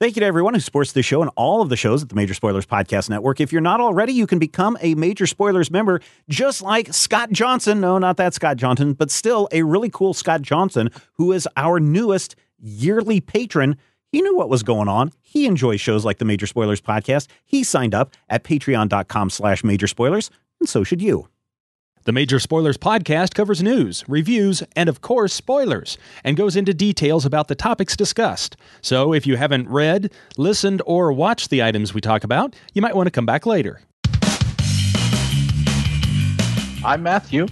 Thank you to everyone who supports this show and all of the shows at the Major Spoilers Podcast Network. If you're not already, you can become a Major Spoilers member, just like Scott Johnson. No, not that Scott Johnson, but still a really cool Scott Johnson, who is our newest yearly patron. He knew what was going on. He enjoys shows like the Major Spoilers Podcast. He signed up at patreon.com slash major spoilers, and so should you. The Major Spoilers podcast covers news, reviews, and of course, spoilers, and goes into details about the topics discussed. So if you haven't read, listened, or watched the items we talk about, you might want to come back later. I'm Matthew.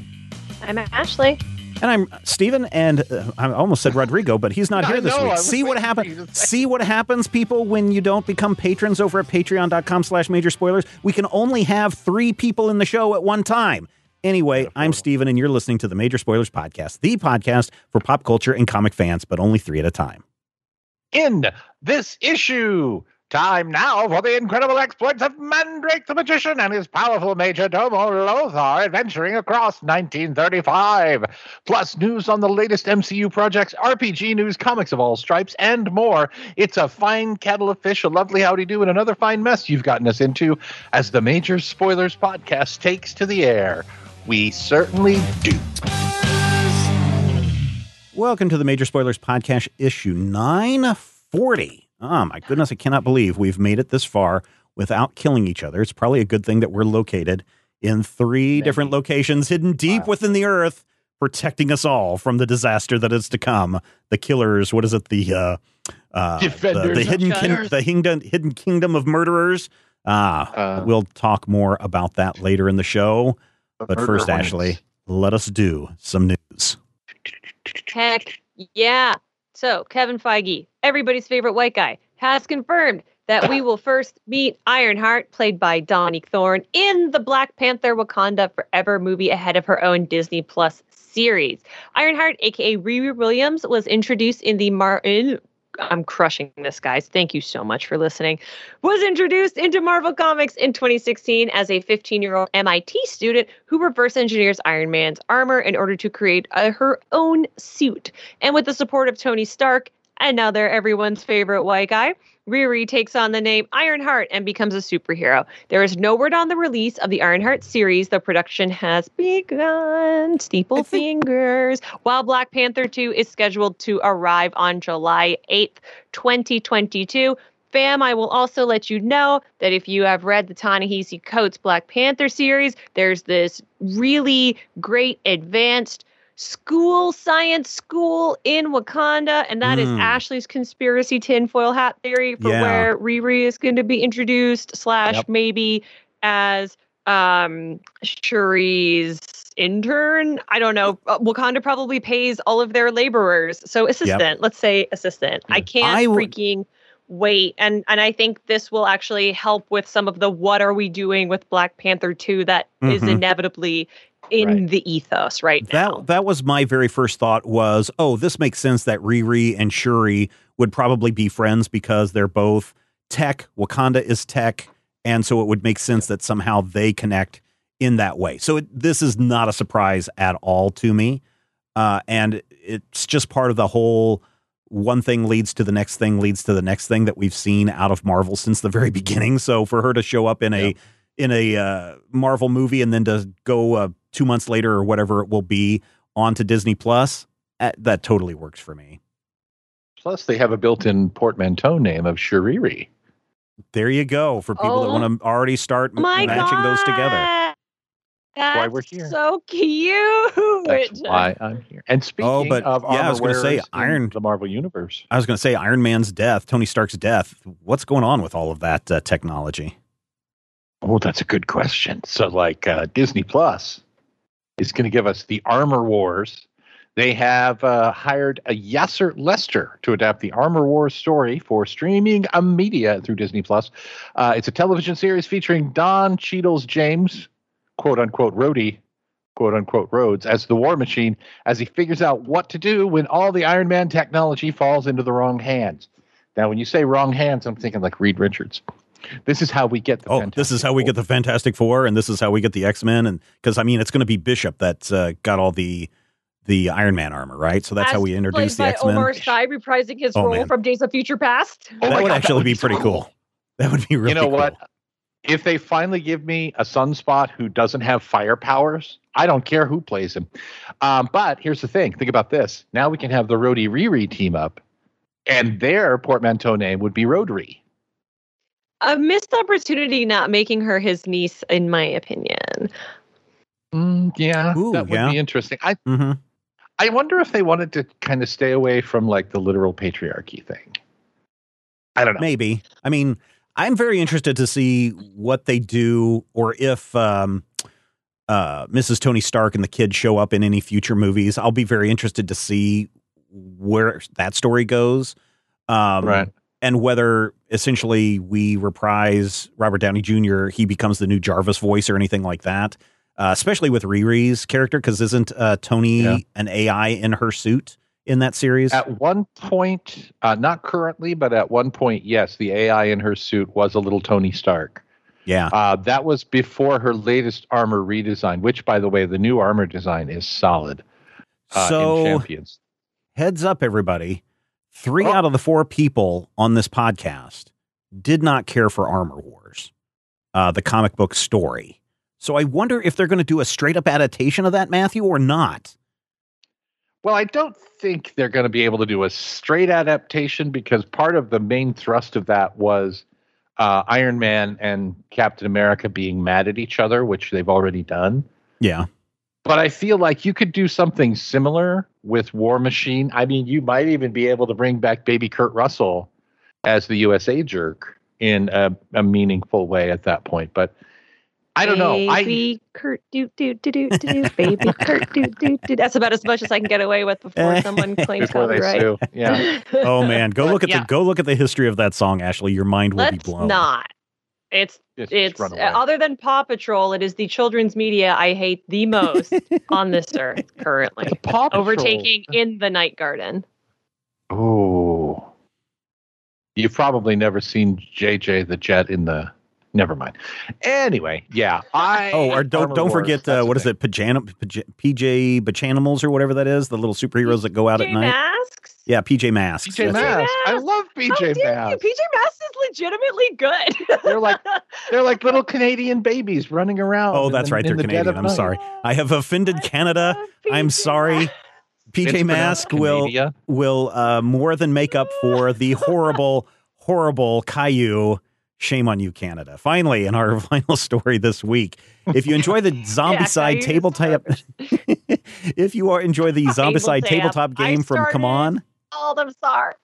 I'm Ashley. And I'm Steven, and uh, I almost said Rodrigo, but he's not here this know, week. See what waiting for you happens. See what happens, people, when you don't become patrons over at patreon.com slash major spoilers. We can only have three people in the show at one time. Anyway, I'm Steven, and you're listening to the Major Spoilers Podcast, the podcast for pop culture and comic fans, but only three at a time. In this issue, time now for the incredible exploits of Mandrake the Magician and his powerful major domo Lothar adventuring across 1935. Plus, news on the latest MCU projects, RPG news, comics of all stripes, and more. It's a fine kettle of fish, a lovely howdy do, and another fine mess you've gotten us into as the Major Spoilers podcast takes to the air. We certainly do. Welcome to the Major Spoilers Podcast, issue 940. Oh, my goodness, I cannot believe we've made it this far without killing each other. It's probably a good thing that we're located in three different locations hidden deep Wow. within the earth, protecting us all from the disaster that is to come. The killers, what is it? The uh, uh, the, Defenders the hidden kin- the hidden, hidden kingdom of murderers. Ah, Uh, we'll talk more about that later in the show. But first, hornets. Ashley, let us do some news. Heck yeah. So, Kevin Feige, everybody's favorite white guy, has confirmed that we will first meet Ironheart, played by Dominique Thorne, in the Black Panther Wakanda Forever movie ahead of her own Disney Plus series. Ironheart, aka Riri Williams, was introduced in the Martin. I'm crushing this, guys. Thank you so much for listening. Was introduced into Marvel Comics in 2016 as a 15 year old MIT student who reverse engineers Iron Man's armor in order to create a, her own suit. And with the support of Tony Stark, another everyone's favorite white guy, Riri takes on the name Ironheart and becomes a superhero. There is no word on the release of the Ironheart series, though production has begun. Steeple fingers. While Black Panther 2 is scheduled to arrive on July 8th, 2022. Fam, I will also let you know that if you have read the Ta-Nehisi Coates Black Panther series, there's this really great advanced school science school in Wakanda, and that is Mm. Ashley's conspiracy tinfoil hat theory for Yeah. where Riri is going to be introduced, slash Yep. maybe as um Shuri's intern. I don't know. Uh, Wakanda probably pays all of their laborers. So assistant, let's say assistant. I can't I would- freaking wait. And and I think this will actually help with some of the what are we doing with Black Panther 2 that is Mhm. inevitably in Right. the ethos right now. That that was my very first thought was, oh, this makes sense that Riri and Shuri would probably be friends because they're both tech. Wakanda is tech, and so it would make sense that somehow they connect in that way. So it, this is not a surprise at all to me, uh, and it's just part of the whole one thing leads to the next thing leads to the next thing that we've seen out of Marvel since the very beginning. So for her to show up in a in a uh, Marvel movie and then to go uh, two months later or whatever it will be onto Disney Plus, uh, that totally works for me. Plus, they have a built-in portmanteau name of Shiriri. There you go for people that Oh. want to already start m- My matching those together. That's why we're here. So cute. That's why I'm here. And speaking Oh, but of yeah, I was gonna say Iron- the Marvel Universe. I was going to say Iron Man's death, Tony Stark's death. What's going on with all of that uh, technology? Oh, that's a good question. So, like uh, Disney Plus is going to give us the Armor Wars. They have uh, hired a Yassir Lester to adapt the Armor Wars story for streaming uh, media through Disney Plus. Uh, it's a television series featuring Don Cheadle's James, quote unquote, Rhodey, quote unquote, Rhodes, as the War Machine, as he figures out what to do when all the Iron Man technology falls into the wrong hands. Now, when you say wrong hands, I'm thinking like Reed Richards. This is how we get the. Oh, this is Fantastic how we Four. get the Fantastic Four, and this is how we get the X Men, and because I mean, it's going to be Bishop that's uh, got all the the Iron Man armor, right? So that's As how we introduce the played X by Men. Omar Sy reprising his Oh, role man. from Days of Future Past. Oh that my would God, that actually would be be so pretty cool. cool. That would be really you know cool. what? If they finally give me a sunspot who doesn't have fire powers, I don't care who plays him. Um, but here's the thing: think about this. Now we can have the Rhodey Riri team up, and their portmanteau name would be Rhodey. A missed opportunity not making her his niece, in my opinion. Mm, yeah, Ooh, that would yeah. be interesting. I hmm I wonder if they wanted to kind of stay away from like the literal patriarchy thing. I don't know. Maybe. I mean, I'm very interested to see what they do, or if um, uh, Mrs. Tony Stark and the kids show up in any future movies. I'll be very interested to see where that story goes. Um, Right. and whether essentially we reprise Robert Downey Jr., he becomes the new Jarvis voice or anything like that. Uh, especially with Riri's character, because isn't uh, Tony Yeah. an AI in her suit in that series? At one point, uh, not currently, but at one point, yes, the AI in her suit was a little Tony Stark. yeah. Uh, that was before her latest armor redesign, which, by the way, the new armor design is solid. Uh, so champions. heads up, everybody. Three Oh. out of the four people on this podcast did not care for Armor Wars, uh, the comic book story. So I wonder if they're going to do a straight up adaptation of that, Matthew, or not. Well, I don't think they're going to be able to do a straight adaptation because part of the main thrust of that was uh, Iron Man and Captain America being mad at each other, which they've already done. Yeah. But I feel like you could do something similar with War Machine. I mean, you might even be able to bring back baby Kurt Russell as the USA jerk in a, a meaningful way at that point. But I don't know. I Baby Kurt, do do do do do do. Baby Kurt, do do do. That's about as much as I can get away with before someone claims before they copyright. sue. Yeah. Oh man, go look at yeah. the go look at the history of that song, Ashley. Your mind will be Let's blown. not. It's it's run uh, other than Paw Patrol, it is the children's media I hate the most on this earth currently. The Paw Patrol- Overtaking in the Night Garden. Oh. You've probably never seen JJ the Jet in the. Never mind. Anyway, yeah. I. Oh, or don't Armor don't Wars, forget uh, that's what the is it? Pajana, Paj- PJ Bachanimals or whatever that is, the little superheroes that go out at night. Masks. Yeah, PJ Masks. PJ That's right. Masks. I Masks. love How PJ dare you? Masks. PJ Masks is legitimately good. They're like they're like little Canadian babies running around. Oh, that's the- right. They're the Canadian. of I'm night. sorry. I have offended Canada. I'm sorry. PJ It's Mask will Canada. will uh, more than make up for the horrible, horrible Caillou. Shame on you, Canada. Finally, in our final story this week, if you enjoy the Zombie Yeah, Side tabletop, if you are enjoy the Zombicide Tabletop. tabletop game from Come On, All them sorry.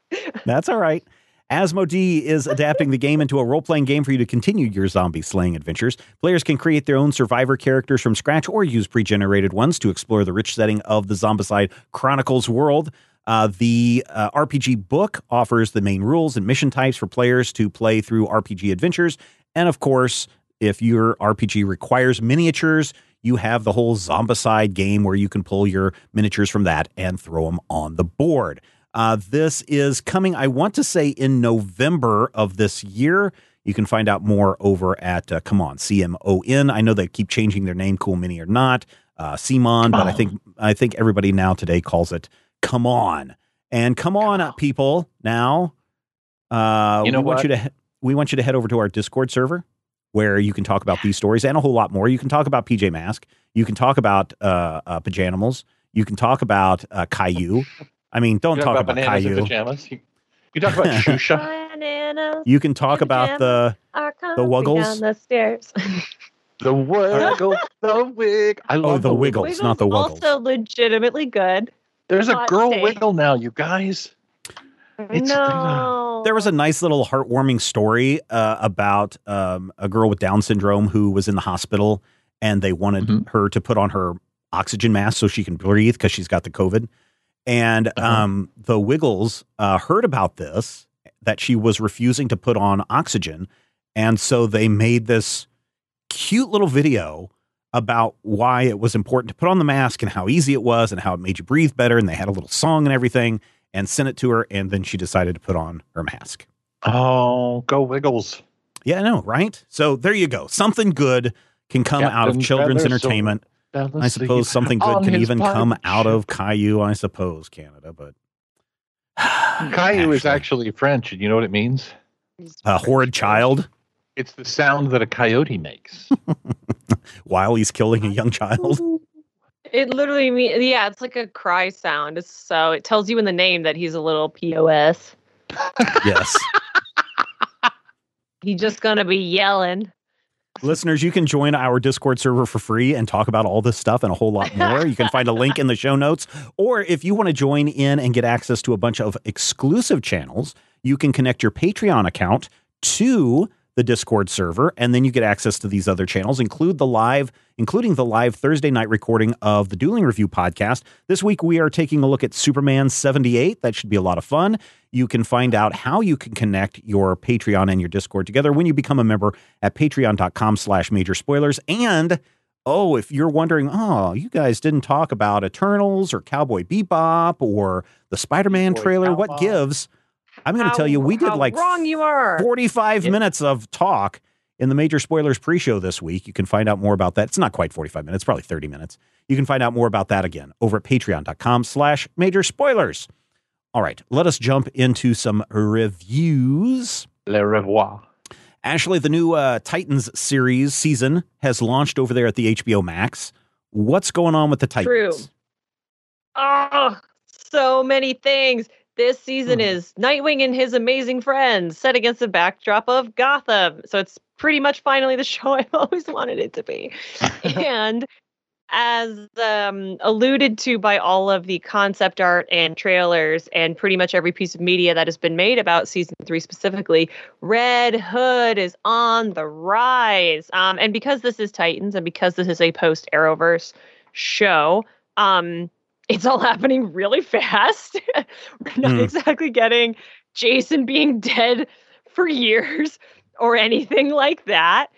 that's all right. Asmodee is adapting the game into a role playing game for you to continue your zombie slaying adventures. Players can create their own survivor characters from scratch or use pre generated ones to explore the rich setting of the Zombicide Chronicles world. Uh, the uh, RPG book offers the main rules and mission types for players to play through RPG adventures. And of course, if your RPG requires miniatures, you have the whole Zombicide game where you can pull your miniatures from that and throw them on the board. Uh, this is coming, I want to say, in November of this year. You can find out more over at uh, Come On C M O N. I know they keep changing their name, Cool Mini or not, uh, Simon, but I think I think everybody now today calls it Come On. And come on, uh, people! Now, uh, You know we want you to he- we want you to head over to our Discord server where you can talk about these stories and a whole lot more. You can talk about PJ Mask. You can talk about uh, uh, Pajanimals. You can talk about uh, Caillou. I mean, don't You talk about, bananas in Caillou. pajamas. You, you talk about Shusha. Bananas You can talk about the are coming Wuggles? down the stairs. the wiggle, the wig. I love oh the Wiggles, not the Wuggles. Also legitimately good. There's a girl take. wiggle now, you guys. It's- no. There was a nice little heartwarming story uh, about um, a girl with Down syndrome who was in the hospital, and they wanted Mhm. her to put on her oxygen mask so she can breathe because she's got the COVID. And Uh-huh. um, the Wiggles uh, heard about this that she was refusing to put on oxygen, and so they made this cute little video about why it was important to put on the mask and how easy it was and how it made you breathe better. And they had a little song and everything and sent it to her. And then she decided to put on her mask. Oh, go Wiggles. Yeah, I know, right? So there you go. Something good can come out of children's Featherstone. entertainment I suppose something good can even come out of Caillou, I suppose, Canada, but Caillou is actually French, and you know what it means? a horrid child It's the sound that a coyote makes. while he's killing a young child. It literally means yeah, it's like a cry sound. It's so it tells you in the name that he's a little POS. Yes. He's just gonna be yelling. Listeners, you can join our Discord server for free and talk about all this stuff and a whole lot more. You can find a link in the show notes. Or if you want to join in and get access to a bunch of exclusive channels, you can connect your Patreon account to the Discord server, and then you get access to these other channels, include the live, including the live Thursday night recording of the Dueling Review podcast. This week we are taking a look at Superman 78. That should be a lot of fun. You can find out how you can connect your Patreon and your Discord together when you become a member at patreon.com slash major spoilers. And oh, if you're wondering, oh, you guys didn't talk about Eternals or Cowboy Bebop or the Spider-Man Boy trailer, what gives? I'm going to tell you, we did how like wrong you are. 45 Yep. minutes of talk in the major spoilers pre-show this week. You can find out more about that. It's not quite 45 minutes, probably 30 minutes. You can find out more about that again over at patreon.com slash major spoilers. All right, let us jump into some reviews. Le revoir. Ashley, the new uh, Titans series season has launched over there at the HBO Max. What's going on with the Titans? True. Oh, so many things. This season Hmm. is Nightwing and his amazing friends set against the backdrop of Gotham. So it's pretty much finally the show I've always wanted it to be. and as um, alluded to by all of the concept art and trailers and pretty much every piece of media that has been made about season three specifically, Red Hood is on the rise. Um, and because this is Titans and because this is a post Arrowverse show, um, it's all happening really fast. We're not Hmm. exactly getting Jason being dead for years or anything like that.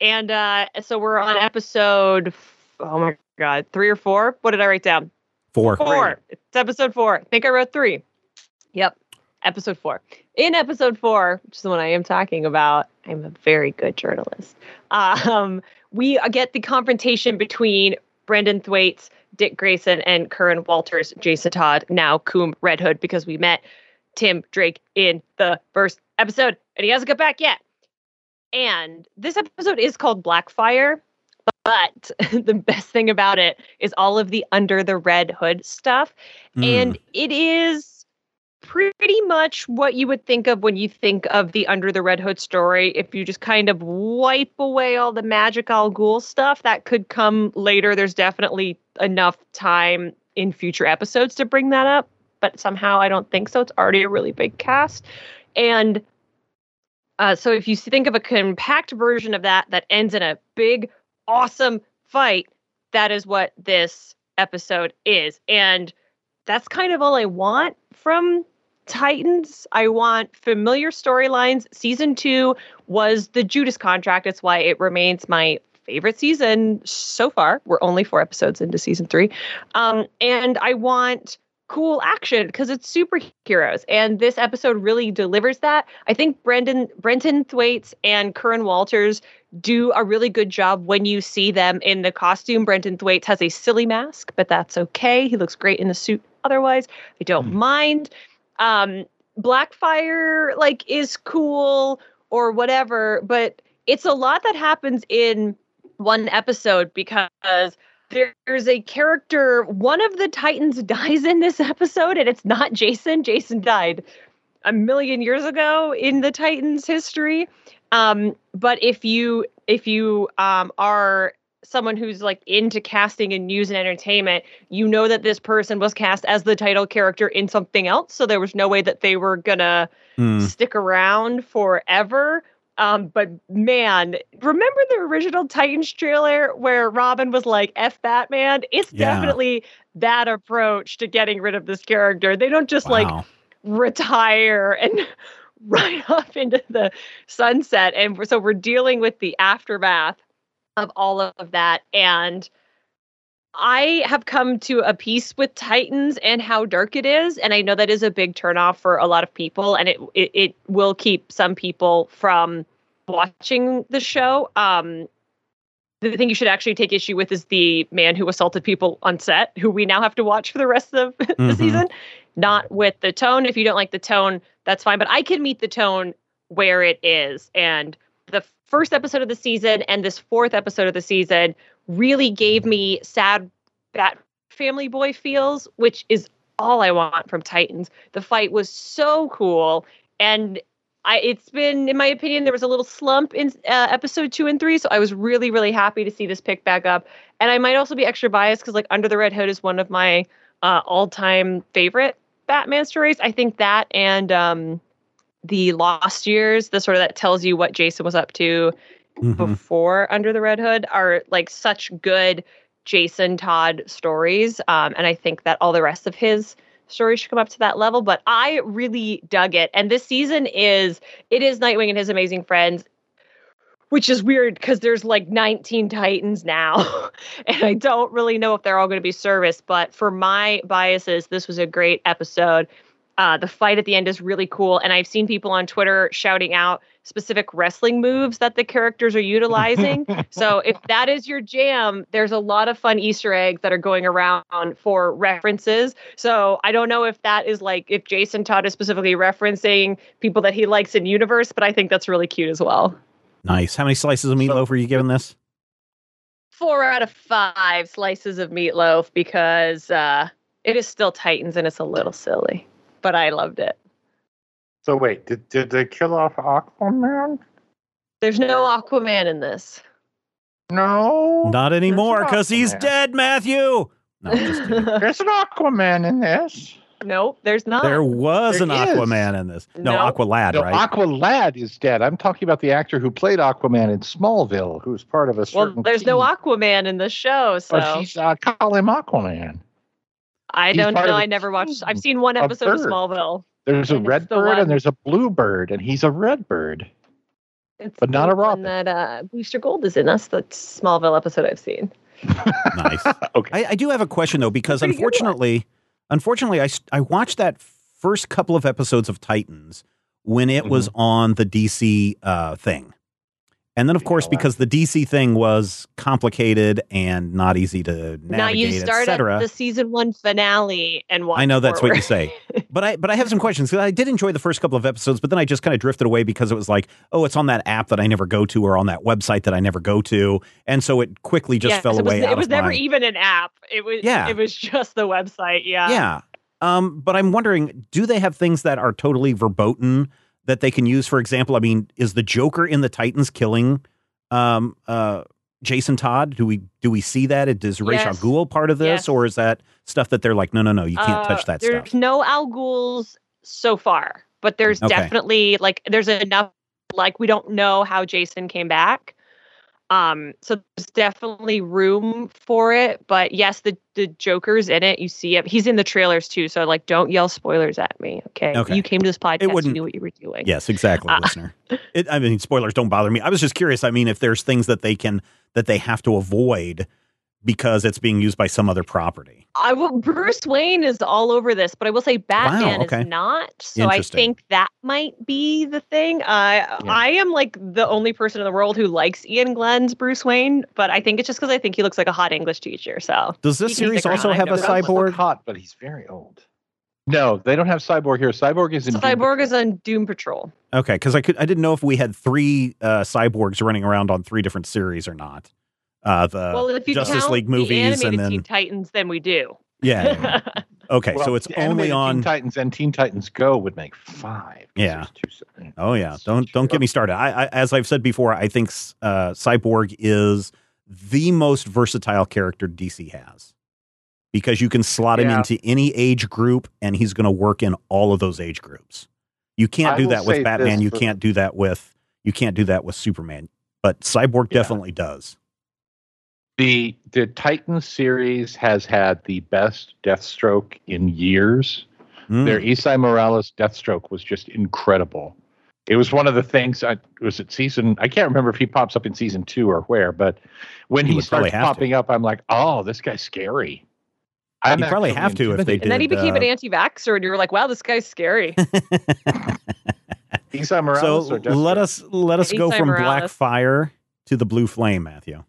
And uh, so we're on episode, oh my God, three or four? What did I write down? Four. Four. It's episode four. I think I wrote three. Yep. Episode four. In episode four, which is the one I am talking about, I'm a very good journalist. Um, we get the confrontation between Brendan Thwaites, Dick Grayson, and Curran Walters, Jason Todd, now Coom Red Hood, because we met Tim Drake in the first episode, and he hasn't got back yet. And this episode is called Blackfire, but the best thing about it is all of the under the red hood stuff. Mm. And it is pretty much what you would think of when you think of the under the red hood story. If you just kind of wipe away all the magic al ghul stuff, that could come later. There's definitely enough time in future episodes to bring that up, but somehow I don't think so. It's already a really big cast. And uh, so if you think of a compact version of that that ends in a big, awesome fight, that is what this episode is. And that's kind of all I want from Titans. I want familiar storylines. Season two was the Judas contract. It's why it remains my favorite season so far. We're only four episodes into season three. Um, and I want cool action because it's superheroes. And this episode really delivers that. I think Brendan Brenton Thwaites and Curran Walters do a really good job when you see them in the costume. Brenton Thwaites has a silly mask, but that's okay. He looks great in the suit otherwise. I don't Hmm. mind. Um Blackfire like is cool or whatever, but it's a lot that happens in one episode because there's a character one of the titans dies in this episode and it's not jason. Jason died a million years ago in the titans history. Um, but if you if you um, are someone who's like into casting and news and entertainment you know that this person was cast as the title character in something else so there was no way that they were gonna Mm. stick around forever. Um, but man, remember the original Titans trailer where Robin was like F Batman? It's Yeah. definitely that approach to getting rid of this character. They don't just like retire and right off into the sunset. And so we're dealing with the aftermath of all of that. And I have come to a peace with Titans and how dark it is, and I know that is a big turnoff for a lot of people, and it it, it will keep some people from watching the show. Um, the thing you should actually take issue with is the man who assaulted people on set, who we now have to watch for the rest of the Mhm. season. Not with the tone. If you don't like the tone, that's fine. But I can meet the tone where it is. And the first episode of the season and this fourth episode of the season really gave me sad Bat Family Boy feels, which is all I want from Titans. The fight was so cool. And I, it's been, in my opinion, there was a little slump in uh, episode two and three. So I was really, really happy to see this pick back up. And I might also be extra biased because, like, Under the Red Hood is one of my uh, all time favorite Batman stories. I think that and um, the Lost Years, the sort of that tells you what Jason was up to Mhm. before Under the Red Hood, are like such good Jason Todd stories. Um, and I think that all the rest of his stories should come up to that level. But I really dug it. And this season is it is Nightwing and his amazing friends. Which is weird because there's like 19 Titans now. and I don't really know if they're all going to be serviced. But for my biases, this was a great episode. Uh, the fight at the end is really cool. And I've seen people on Twitter shouting out specific wrestling moves that the characters are utilizing. so if that is your jam, there's a lot of fun Easter eggs that are going around for references. So I don't know if that is like if Jason Todd is specifically referencing people that he likes in universe, but I think that's really cute as well. Nice. How many slices of meatloaf are you giving this? Four out of five slices of meatloaf because uh, it is still Titans and it's a little silly, but I loved it. So wait, did did they kill off Aquaman? There's no Aquaman in this. No. Not anymore because he's dead, Matthew. No. There's an Aquaman in this. nope, there's not. There was There an is. Aquaman in this. No, No. Aqualad, No, right? Aqua Lad is dead. I'm talking about the actor who played Aquaman in Smallville, who's part of a certain. well, certain. there's no. Aquaman in the show, so But he's uh, call him Aquaman. I he's don't know. I never watched. I've seen one episode of bird. Smallville. There's a red bird one- and there's a blue bird, and he's a red bird. It's But not a one Robin. That uh, Booster Gold is in. That's the Smallville episode I've seen. nice. Okay. I, I do have a question though, because Pretty good one. unfortunately, I I s- I watched that first couple of episodes of Titans when it was Mm-hmm. on the DC uh, thing, and then of course because the DC thing was complicated and not easy to now navigate, you start at etc. the season one finale and watch. I know that's what you say, but I but I have some questions because I did enjoy the first couple of episodes, but then I just kind of drifted away because it was like, oh, it's on that app that I never go to or on that website that I never go to, and so it quickly just Yes, fell it was, away. It was of never my- even an app. It was. Yeah. It was just the website. Yeah. Yeah. Um, but I'm wondering, do they have things that are totally verboten that they can use? For example, I mean, is the Joker in the Titans killing um, uh, Jason Todd? Do we do we see that? Is Ra's al Yes. Ghul part of this, Yes. or is that stuff that they're like, no, no, no, you can't Uh, touch that there's stuff? There's no Al Ghul's so far, but there's Okay. definitely like there's enough. Like we don't know how Jason came back. Um, so there's definitely room for it. But yes, the the Joker's in it. You see it. He's in the trailers too. So like, don't yell spoilers at me. Okay. Okay. You came to this podcast. You knew what you were doing. Yes, exactly, Uh, listener. It, I mean, spoilers don't bother me. I was just curious. I mean, if there's things that they can that they have to avoid because it's being used by some other property. I will. Bruce Wayne is all over this, but I will say Batman okay. is not. So I think that might be the thing. Uh, I am like the only person in the world who likes Iain Glen's Bruce Wayne, but I think it's just because I think he looks like a hot English teacher. So Does this series also have a I've never- Doesn't look cyborg? hot, but he's very old. No, they don't have Cyborg here. Cyborg is in. Doom Cyborg is on Doom Patrol. Okay, because I could I didn't know if we had three uh, cyborgs running around on three different series or not. Uh, the well, if you Justice count League the movies animated and then Teen Titans, then we do. yeah, yeah, yeah. okay, so it's only on. Teen Titans and Teen Titans Go would make five. Yeah. there's two- oh yeah, don't don't get me started. I, I as I've said before, I think uh, Cyborg is the most versatile character DC has because you can slot him into any age group and he's going to work in all of those age groups. You can't I do that with Batman. You for- can't do that with you can't do that with Superman. But Cyborg Yeah. definitely does. The the Titans series has had the best Deathstroke in years. Mm. Their Esai Morales Deathstroke was just incredible. It was one of the things. I was it season. I can't remember if he pops up in season two or where, but when He he, starts have to. popping up, I'm like, oh, this guy's scary. I'm You'd probably have to if they intimidated. And then he became uh, an anti-vaxxer, and you were like, "Wow, this guy's scary." Esai so Morales or let us let us go Isai from Black Fire to the Blue Flame, Matthew.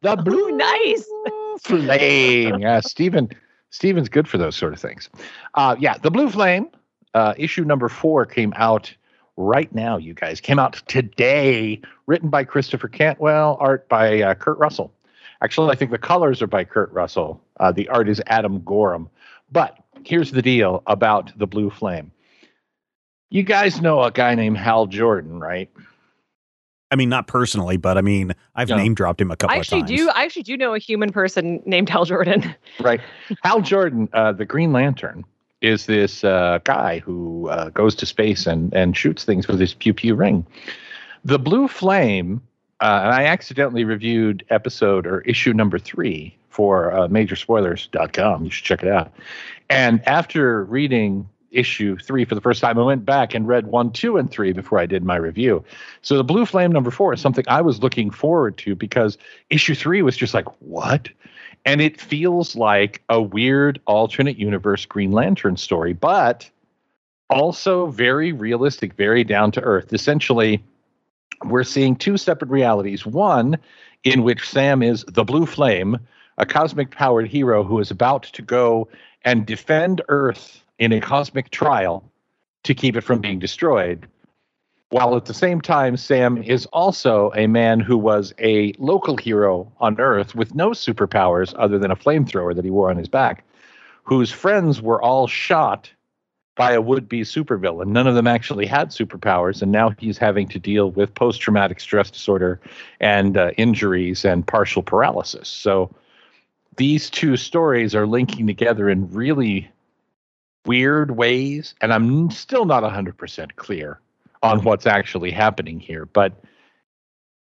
The blue nice. flame. Yeah, Stephen. Stephen's good for those sort of things. Uh, yeah, the blue flame. Uh, issue number four came out right now. You guys came out today. Written by Christopher Cantwell, art by uh, Kurt Russell. Actually, I think the colors are by Kurt Russell. Uh, the art is Adam Gorham. But here's the deal about the blue flame. You guys know a guy named Hal Jordan, right? I mean, not personally, but I mean, I've No. name dropped him a couple I actually of times. do. I actually do know a human person named Hal Jordan. right? Hal Jordan, uh, the Green Lantern, is this uh, guy who uh, goes to space and and shoots things with his pew pew ring. The Blue Flame, uh, and I accidentally reviewed episode or issue number three for uh, MajorSpoilers.com. You should check it out. And after reading issue three for the first time, I went back and read one, two, and three before I did my review. So the Blue Flame number four is something I was looking forward to because issue three was just like, what? and it feels like a weird alternate universe Green Lantern story, but also very realistic, very down to earth. Essentially, we're seeing two separate realities. One in which Sam is the Blue Flame, a cosmic powered hero who is about to go and defend Earth in a cosmic trial to keep it from being destroyed. While at the same time, Sam is also a man who was a local hero on Earth with no superpowers other than a flamethrower that he wore on his back, whose friends were all shot by a would be supervillain. None of them actually had superpowers, and now he's having to deal with post traumatic stress disorder and uh, injuries and partial paralysis. So these two stories are linking together in really weird ways, and I'm still not 100% clear on what's actually happening here, but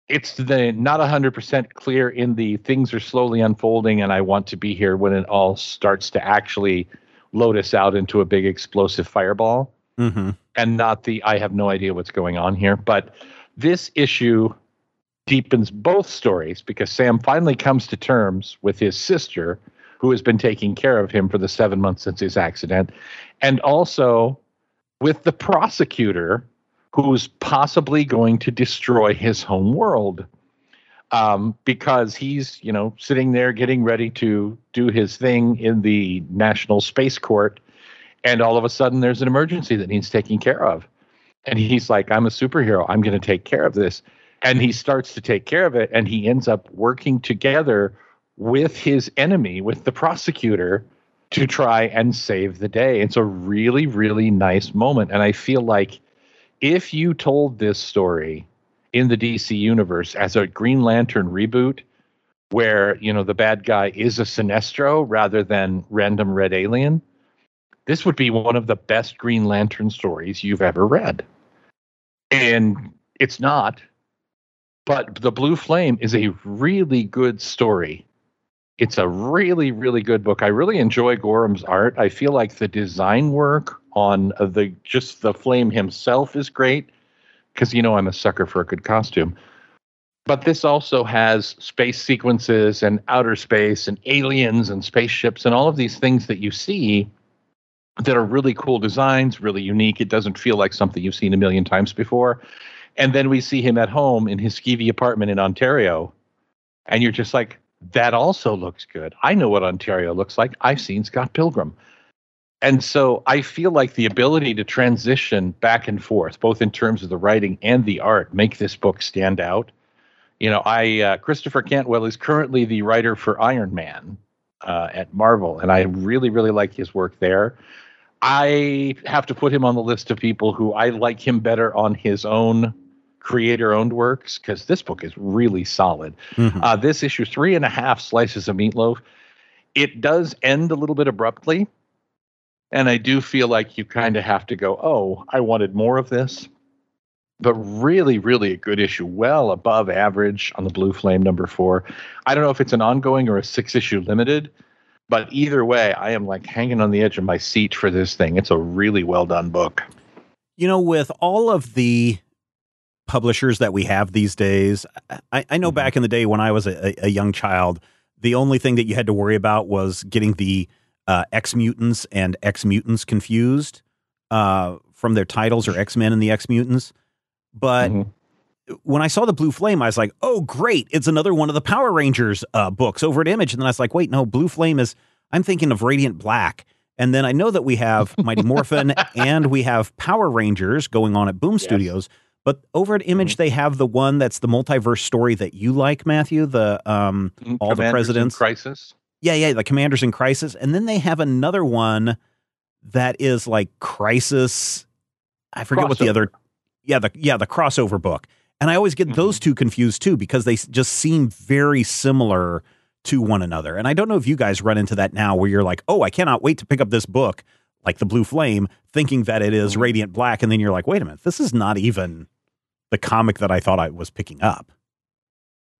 it's the not 100% clear in the things are slowly unfolding and I want to be here when it all starts to actually load us out into a big explosive fireball hmm and not the I have no idea what's going on here. But this issue deepens both stories because Sam finally comes to terms with his sister, who has been taking care of him for the seven months since his accident, and also with the prosecutor who's possibly going to destroy his home world. Um, because he's, you know, sitting there getting ready to do his thing in the National Space Court and all of a sudden there's an emergency that needs taking care of. And he's like i'm a superhero. I'm going to take care of this. And he starts to take care of it and he ends up working together with his enemy with the prosecutor to try and save the day it's a really really nice moment and i feel like if you told this story in the dc universe as a green lantern reboot where you know the bad guy is a sinestro rather than random red alien this would be one of the best Green Lantern stories you've ever read. And it's not, but The Blue Flame is a really good story. It's a really, really good book. I really enjoy Gorham's art. I feel like the design work on uh, the just the flame himself is great because you know I'm a sucker for a good costume. But this also has space sequences and outer space and aliens and spaceships and all of these things that you see that are really cool designs, really unique. It doesn't feel like something you've seen a million times before. And then we see him at home in his skeevy apartment in Ontario. And you're just like, that also looks good. I know what Ontario looks like. I've seen Scott Pilgrim. And so I feel like the ability to transition back and forth, both in terms of the writing and the art, make this book stand out. You know, I uh, Christopher Cantwell is currently the writer for Iron Man uh, at Marvel, and I really, really like his work there. I have to put him on the list of people who I like him better on his own creator owned works because this book is really solid. Mhm. Uh, this issue, three and a half slices of meatloaf, it does end a little bit abruptly. And I do feel like you kind of have to go, oh, I wanted more of this. But really, really a good issue, well above average on the Blue Flame number four. I don't know if it's an ongoing or a six issue limited, but either way, I am like hanging on the edge of my seat for this thing. It's a really well done book. You know, with all of the publishers that we have these days, I, I know Mhm. back in the day when I was a, a young child, the only thing that you had to worry about was getting the uh, X Mutants and X Mutants confused uh, from their titles or X Men and the X Mutants. But Mhm. when I saw the Blue Flame, I was like, "Oh, great! It's another one of the Power Rangers uh, books over at Image." And then I was like, "Wait, no, Blue Flame is." I'm thinking of Radiant Black, and then I know that we have Mighty Morphin and we have Power Rangers going on at Boom Yes. Studios. But over at Image, they have the one that's the multiverse story that you like, Matthew. The um, All the Commanders in Presidents. crisis. yeah, yeah, the Commanders in Crisis, and then they have another one that is like Crisis. I forget what the other. Yeah, the yeah the crossover book, and I always get Mhm. those two confused too because they just seem very similar to one another. And I don't know if you guys run into that now, where you're like, oh, I cannot wait to pick up this book, like the Blue Flame, thinking that it is Mhm. Radiant Black, and then you're like, wait a minute, this is not even the comic that I thought I was picking up.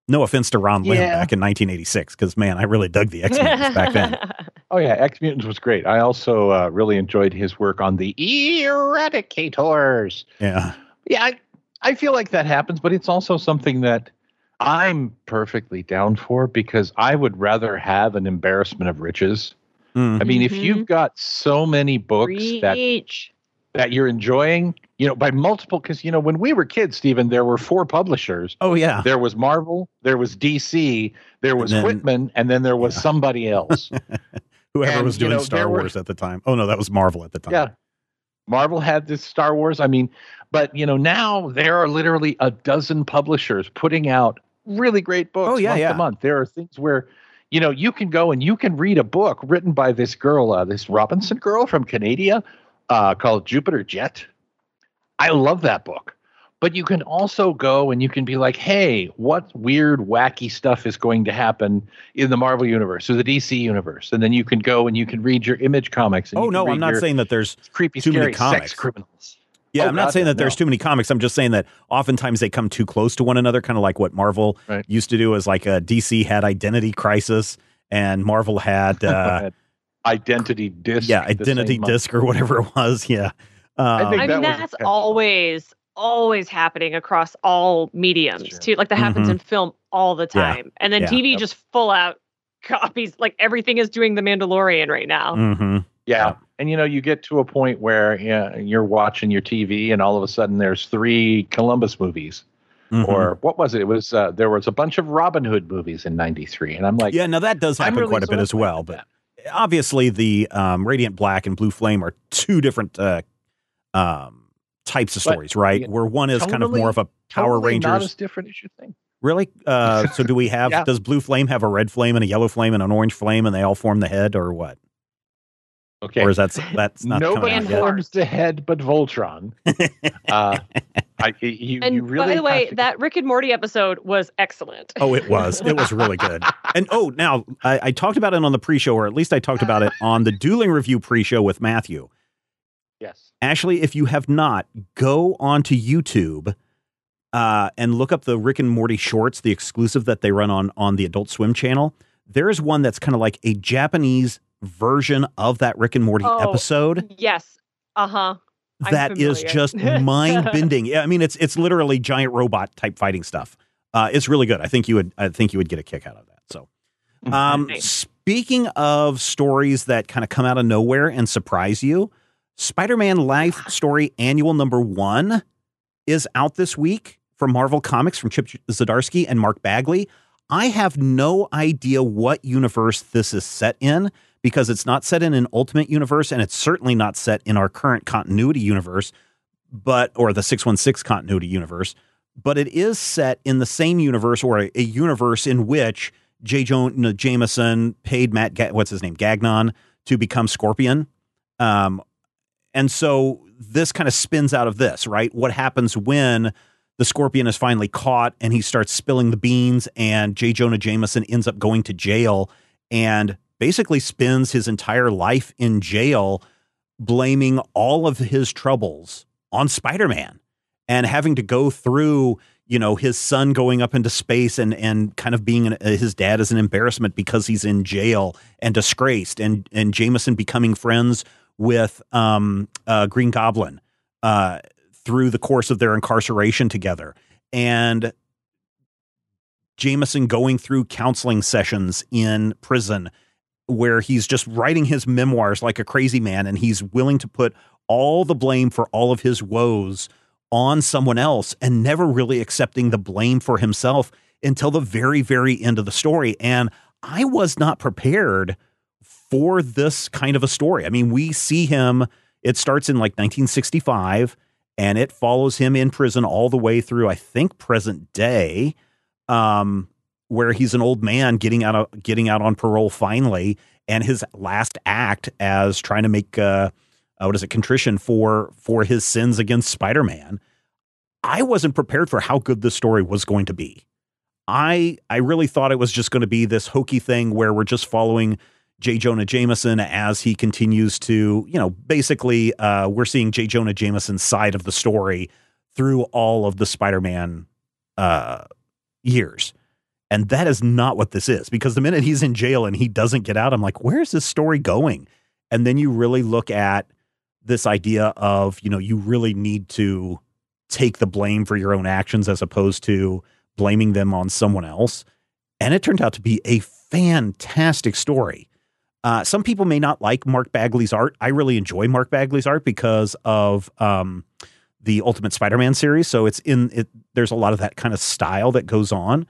No offense to Ron Lim Yeah. back in 1986, because man, I really dug the X Men back then. Oh yeah, X Mutants was great. I also uh, really enjoyed his work on the Eradicators. Yeah. Yeah, I, I feel like that happens, but it's also something that I'm perfectly down for because I would rather have an embarrassment of riches. Mm. I mean, if you've got so many books that that you're enjoying, you know, by multiple, because you know, when we were kids, Stephen, there were four publishers. Oh yeah. There was Marvel, there was DC, there was then- Whitman, and then there was Yeah. somebody else. Whoever and, was you doing know, Star there were- Wars at the time. Oh no, that was Marvel at the time. Yeah. Marvel had this Star Wars. I mean, but you know, now there are literally a dozen publishers putting out really great books Oh, yeah, month yeah. to month. There are things where, you know, you can go and you can read a book written by this girl, uh, this Robinson girl from Canada, uh, called Jupiter Jet. I love that book. But you can also go and you can be like, hey, what weird, wacky stuff is going to happen in the Marvel universe or the DC universe? And then you can go and you can read your image comics. And Oh no, I'm not saying that there's creepy, too many comics. criminals. yeah, Oh, I'm not God, saying that no. there's too many comics. I'm just saying that oftentimes they come too close to one another, kind of like what Marvel Right. used to do is like uh, DC had Identity Crisis and Marvel had uh, Identity disc. yeah, Identity same month. Disc or whatever it was. Yeah. I Um, think I mean, that's always, always happening across all mediums too. Like that happens Mhm. in film all the Yeah. time, and then Yeah. TV Yep. just full out copies. Like everything is doing the Mandalorian right now. mhm. Yeah. Yeah. And you know, you get to a point where yeah, you're watching your TV and all of a sudden there's three Columbus movies. Mhm. Or what was it? It was uh, there was a bunch of Robin Hood movies in '93, and I'm like, yeah, now that does happen really quite a bit as well, but that. obviously the um, Radiant Black and Blue Flame are two different uh, um, types of But, stories, right? yeah, Where one is kind of more of a Power totally Rangers. not as different as you think. Really? Uh, so do we have? Yeah. Does blue flame have a red flame and a yellow flame and an orange flame, and they all form the head, or what? Okay, Or is that that's not nobody out yet? forms the head but Voltron. uh, I, you, And you really by the way, to- that Rick and Morty episode was excellent. Oh, it was. It was really good. And oh, now I, I talked about it on the pre-show, or at least I talked about it on the dueling review pre-show with Matthew. Yes, Ashley, if you have not, go onto YouTube uh, and look up the Rick and Morty shorts, the exclusive that they run on on the Adult Swim channel. There is one that's kind of like a Japanese version of that Rick and Morty Oh, episode. Yes. Uh huh. That is just mind bending. Yeah, I mean it's it's literally giant robot type fighting stuff. Uh, it's really good. I think you would I think you would get a kick out of that. So, um, Nice. speaking of stories that kind of come out of nowhere and surprise you, Spider-Man Life Story Annual Number One is out this week from Marvel Comics from Chip Zdarsky and Mark Bagley. I have no idea what universe this is set in because it's not set in an ultimate universe and it's certainly not set in our current continuity universe, but or the 616 continuity universe, but it is set in the same universe or a, a universe in which J. Jonah Jameson paid Matt Ga- what's his name Gagnon to become Scorpion. Um and so this kind of spins out of this, right? What happens when the scorpion is finally caught and he starts spilling the beans and J. Jonah Jameson ends up going to jail and basically spends his entire life in jail blaming all of his troubles on Spider-Man and having to go through, you know, his son going up into space and and kind of being an, his dad as an embarrassment because he's in jail and disgraced and and Jameson becoming friends with um uh Green Goblin uh through the course of their incarceration together and Jameson going through counseling sessions in prison where he's just writing his memoirs like a crazy man and he's willing to put all the blame for all of his woes on someone else and never really accepting the blame for himself until the very, very end of the story. And I was not prepared for this kind of a story. I mean, we see him, it starts in like 1965 and it follows him in prison all the way through, I think, present day, um, where he's an old man getting out of getting out on parole finally, and his last act as trying to make uh, uh, what is it contrition for for his sins against Spider-Man. I wasn't prepared for how good this story was going to be. I I really thought it was just going to be this hokey thing where we're just following J. Jonah Jameson as he continues to, you know, basically uh, we're seeing J. Jonah Jameson's side of the story through all of the Spider-Man uh, years. And that is not what this is because the minute he's in jail and he doesn't get out, I'm like, where is this story going? And then you really look at this idea of, you know, you really need to take the blame for your own actions as opposed to blaming them on someone else. And it turned out to be a fantastic story. Uh, some people may not like Mark Bagley's art. I really enjoy Mark Bagley's art because of um, the Ultimate Spider-Man series. So it's in it. There's a lot of that kind of style that goes on.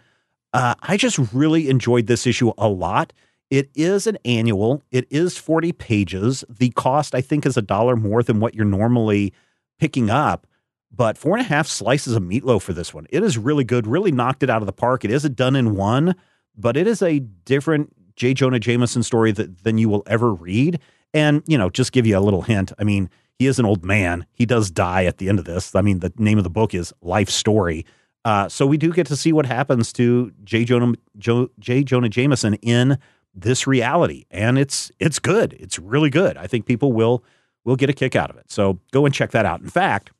Uh, I just really enjoyed this issue a lot. It is an annual. It is 40 pages. The cost, I think, is a dollar more than what you're normally picking up. But four and a half slices of meatloaf for this one. It is really good. Really knocked it out of the park. It is a done in one, but it is a different J. Jonah Jameson story that, than you will ever read. And, you know, just give you a little hint. I mean, he is an old man. He does die at the end of this. I mean, the name of the book is Life Story. Uh, so we do get to see what happens to J. Jonah, jo, J. Jonah Jameson in this reality. And it's it's good. It's really good. I think people will will get a kick out of it. So go and check that out. In fact,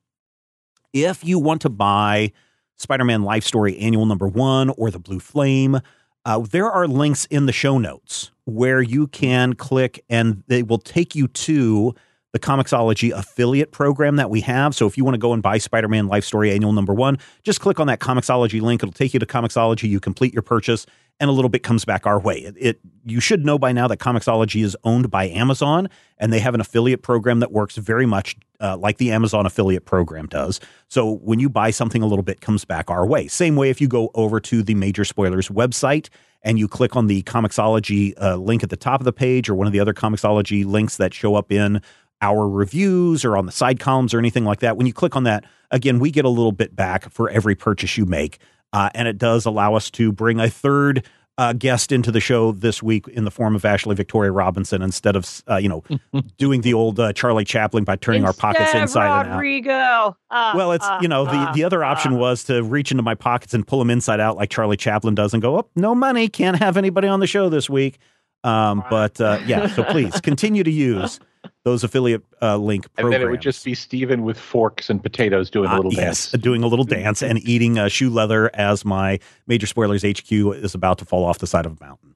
if you want to buy Spider-Man Life Story Annual Number One or the Blue Flame, uh, there are links in the show notes where you can click and they will take you to the Comixology affiliate program that we have. So if you want to go and buy Spider Man Life Story Annual Number One, just click on that Comixology link. It'll take you to Comixology. You complete your purchase, and a little bit comes back our way. It, it you should know by now that Comixology is owned by Amazon, and they have an affiliate program that works very much uh, like the Amazon affiliate program does. So when you buy something, a little bit comes back our way. Same way if you go over to the Major Spoilers website and you click on the Comixology uh, link at the top of the page or one of the other Comixology links that show up in our reviews or on the side columns or anything like that. When you click on that, again, we get a little bit back for every purchase you make. Uh, and it does allow us to bring a third uh, guest into the show this week in the form of Ashley Victoria Robinson instead of, uh, you know, doing the old uh, Charlie Chaplin by turning Instead our pockets inside Rodrigo. and out. Uh, Well, it's, uh, you know, the, uh, the other option uh. was to reach into my pockets and pull them inside out like Charlie Chaplin does and go, oh, no money, can't have anybody on the show this week. Um, but uh, yeah, so please continue to use those affiliate uh, link And then it would just be Steven with forks and potatoes doing a Uh, little yes, dance. doing a little dance and eating uh, shoe leather as my major spoilers HQ is about to fall off the side of a mountain.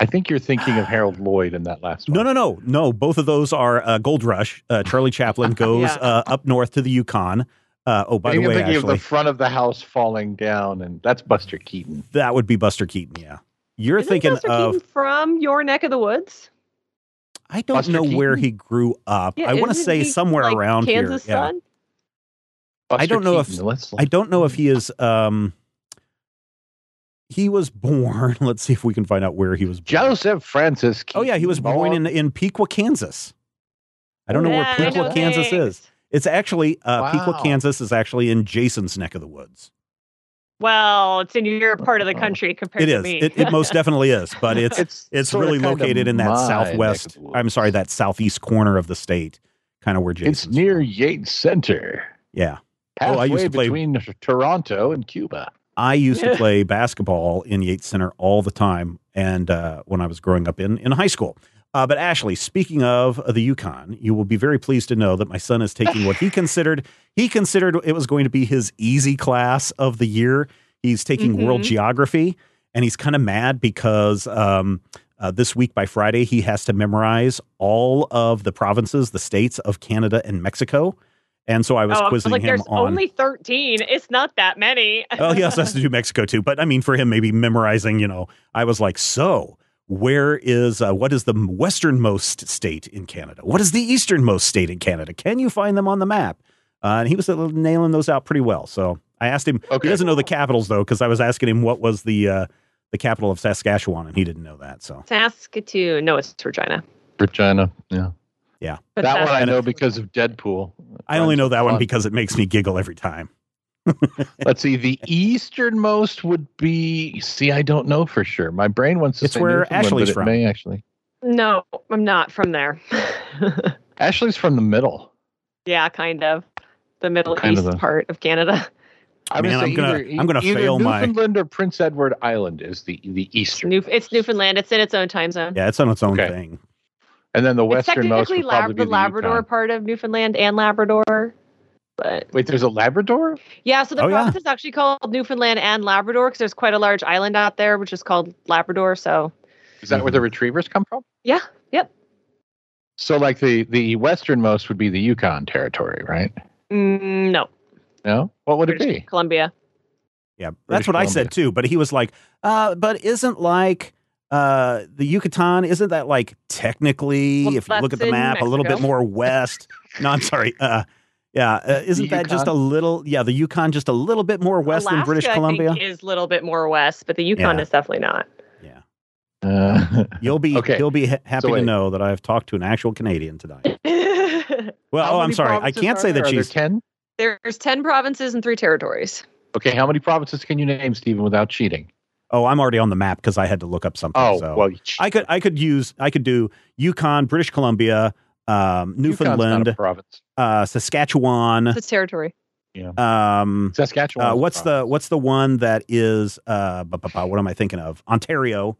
I think you're thinking of Harold Lloyd in that last one. No, no, no, no. Both of those are uh, Gold Rush. Uh, Charlie Chaplin goes Yeah. uh, up north to the Yukon. Uh, oh, by I the way, thinking Ashley, of the front of the house falling down, and that's Buster Keaton. that would be Buster Keaton. Yeah, you're Isn't thinking Buster of. Keaton from your neck of the woods? I don't Buster know where he grew up. Yeah, I want to say he, somewhere like, around Kansas here. Yeah. son? Buster don't know if- Keaton. Let's, I don't know if he is. Um, he was born. Let's see if we can find out where he was born. Joseph Francis. Oh yeah, he was born in in Piqua, Kansas. I don't know Yeah, where I Piqua, know Kansas things. is. It's actually uh, Piqua, Wow. Kansas is actually in Jason's neck of the woods. Well, it's in your part of the country compared It to me. It, it most definitely is, but it's It's it's really located in that southwest. I'm sorry, that southeast corner of the state, kind of where It's Jason's. near from. Yates Center, Yeah, halfway Oh, I used to play- between Toronto and Cuba. I used to play basketball in Yates Center all the time, and uh, when I was growing up in in high school. Uh, but Ashley, speaking of the Yukon, you will be very pleased to know that my son is taking what he considered he considered it was going to be his easy class of the year. He's taking world Mhm. geography, and he's kind of mad because um, uh, this week by Friday he has to memorize all of the provinces, the states of Canada and Mexico. And so I was oh, I was quizzing like, him there's on. only 13. It's not that many. well, he also has to do Mexico too. But I mean, for him, maybe memorizing, you know, I was like, so where is, uh, what is the westernmost state in Canada? What is the easternmost state in Canada? Can you find them on the map? Uh, and he was uh, nailing those out pretty well. So I asked him. Okay. He doesn't know the capitals though, because I was asking him what was the uh, the capital of Saskatchewan, and he didn't know that. So Saskatoon. No, it's Regina. Regina. Yeah. But that one I know because of Deadpool. I only know that one because it makes me giggle every time. Let's see. The easternmost would be. See, I don't know for sure. My brain wants to It's say where Newfoundland, Ashley's from. May actually. No, I'm not from there. Ashley's from the middle. yeah, kind of. The Middle Kind of East the- part of Canada. I would Man, say I'm gonna- either- I'm gonna either fail my- Newfoundland or Prince Edward Island is the the eastern, New, it's Newfoundland. It's in its own time zone. Yeah, it's on its own Okay. thing. and then the it's westernmost technically would probably Lab- be the Labrador Yukon. part of Newfoundland and Labrador. But Wait, there's a Labrador. yeah, so the Oh, yeah. province is actually called Newfoundland and Labrador because there's quite a large island out there, which is called Labrador. So Is that where the retrievers come from? yeah, yep. So, like the the westernmost would be the Yukon territory, right? Mm, no, No, what would it be? Columbia. Yeah, British that's what I said too. But he was like, uh, "But isn't like uh, the Yucatan? Isn't that like technically, Well, if you look at the in map, a little bit more west? no, I'm sorry. Uh, yeah, uh, isn't that just a little? Yeah, the Yukon just a little bit more west Alaska, than British I Columbia. think, is a little bit more west, but the Yukon Yeah. is definitely not. yeah, Uh, you'll be Okay. you'll be ha- happy to know that I have talked to an actual Canadian tonight. Well, how oh, I'm sorry, I can't say there? that Are there she's. ten. There's 10 provinces and three territories. Okay, how many provinces can you name, Stephen, without cheating? Oh, I'm already on the map because I had to look up something. Oh, so. well, you cheat. I could I could use I could do Yukon, British Columbia, um, Yukon's not Newfoundland, a province. uh, Saskatchewan. It's territory. Yeah. Um, Saskatchewan. uh, what's the what's the one that is uh, bu- bu- bu- what am I thinking of? Ontario,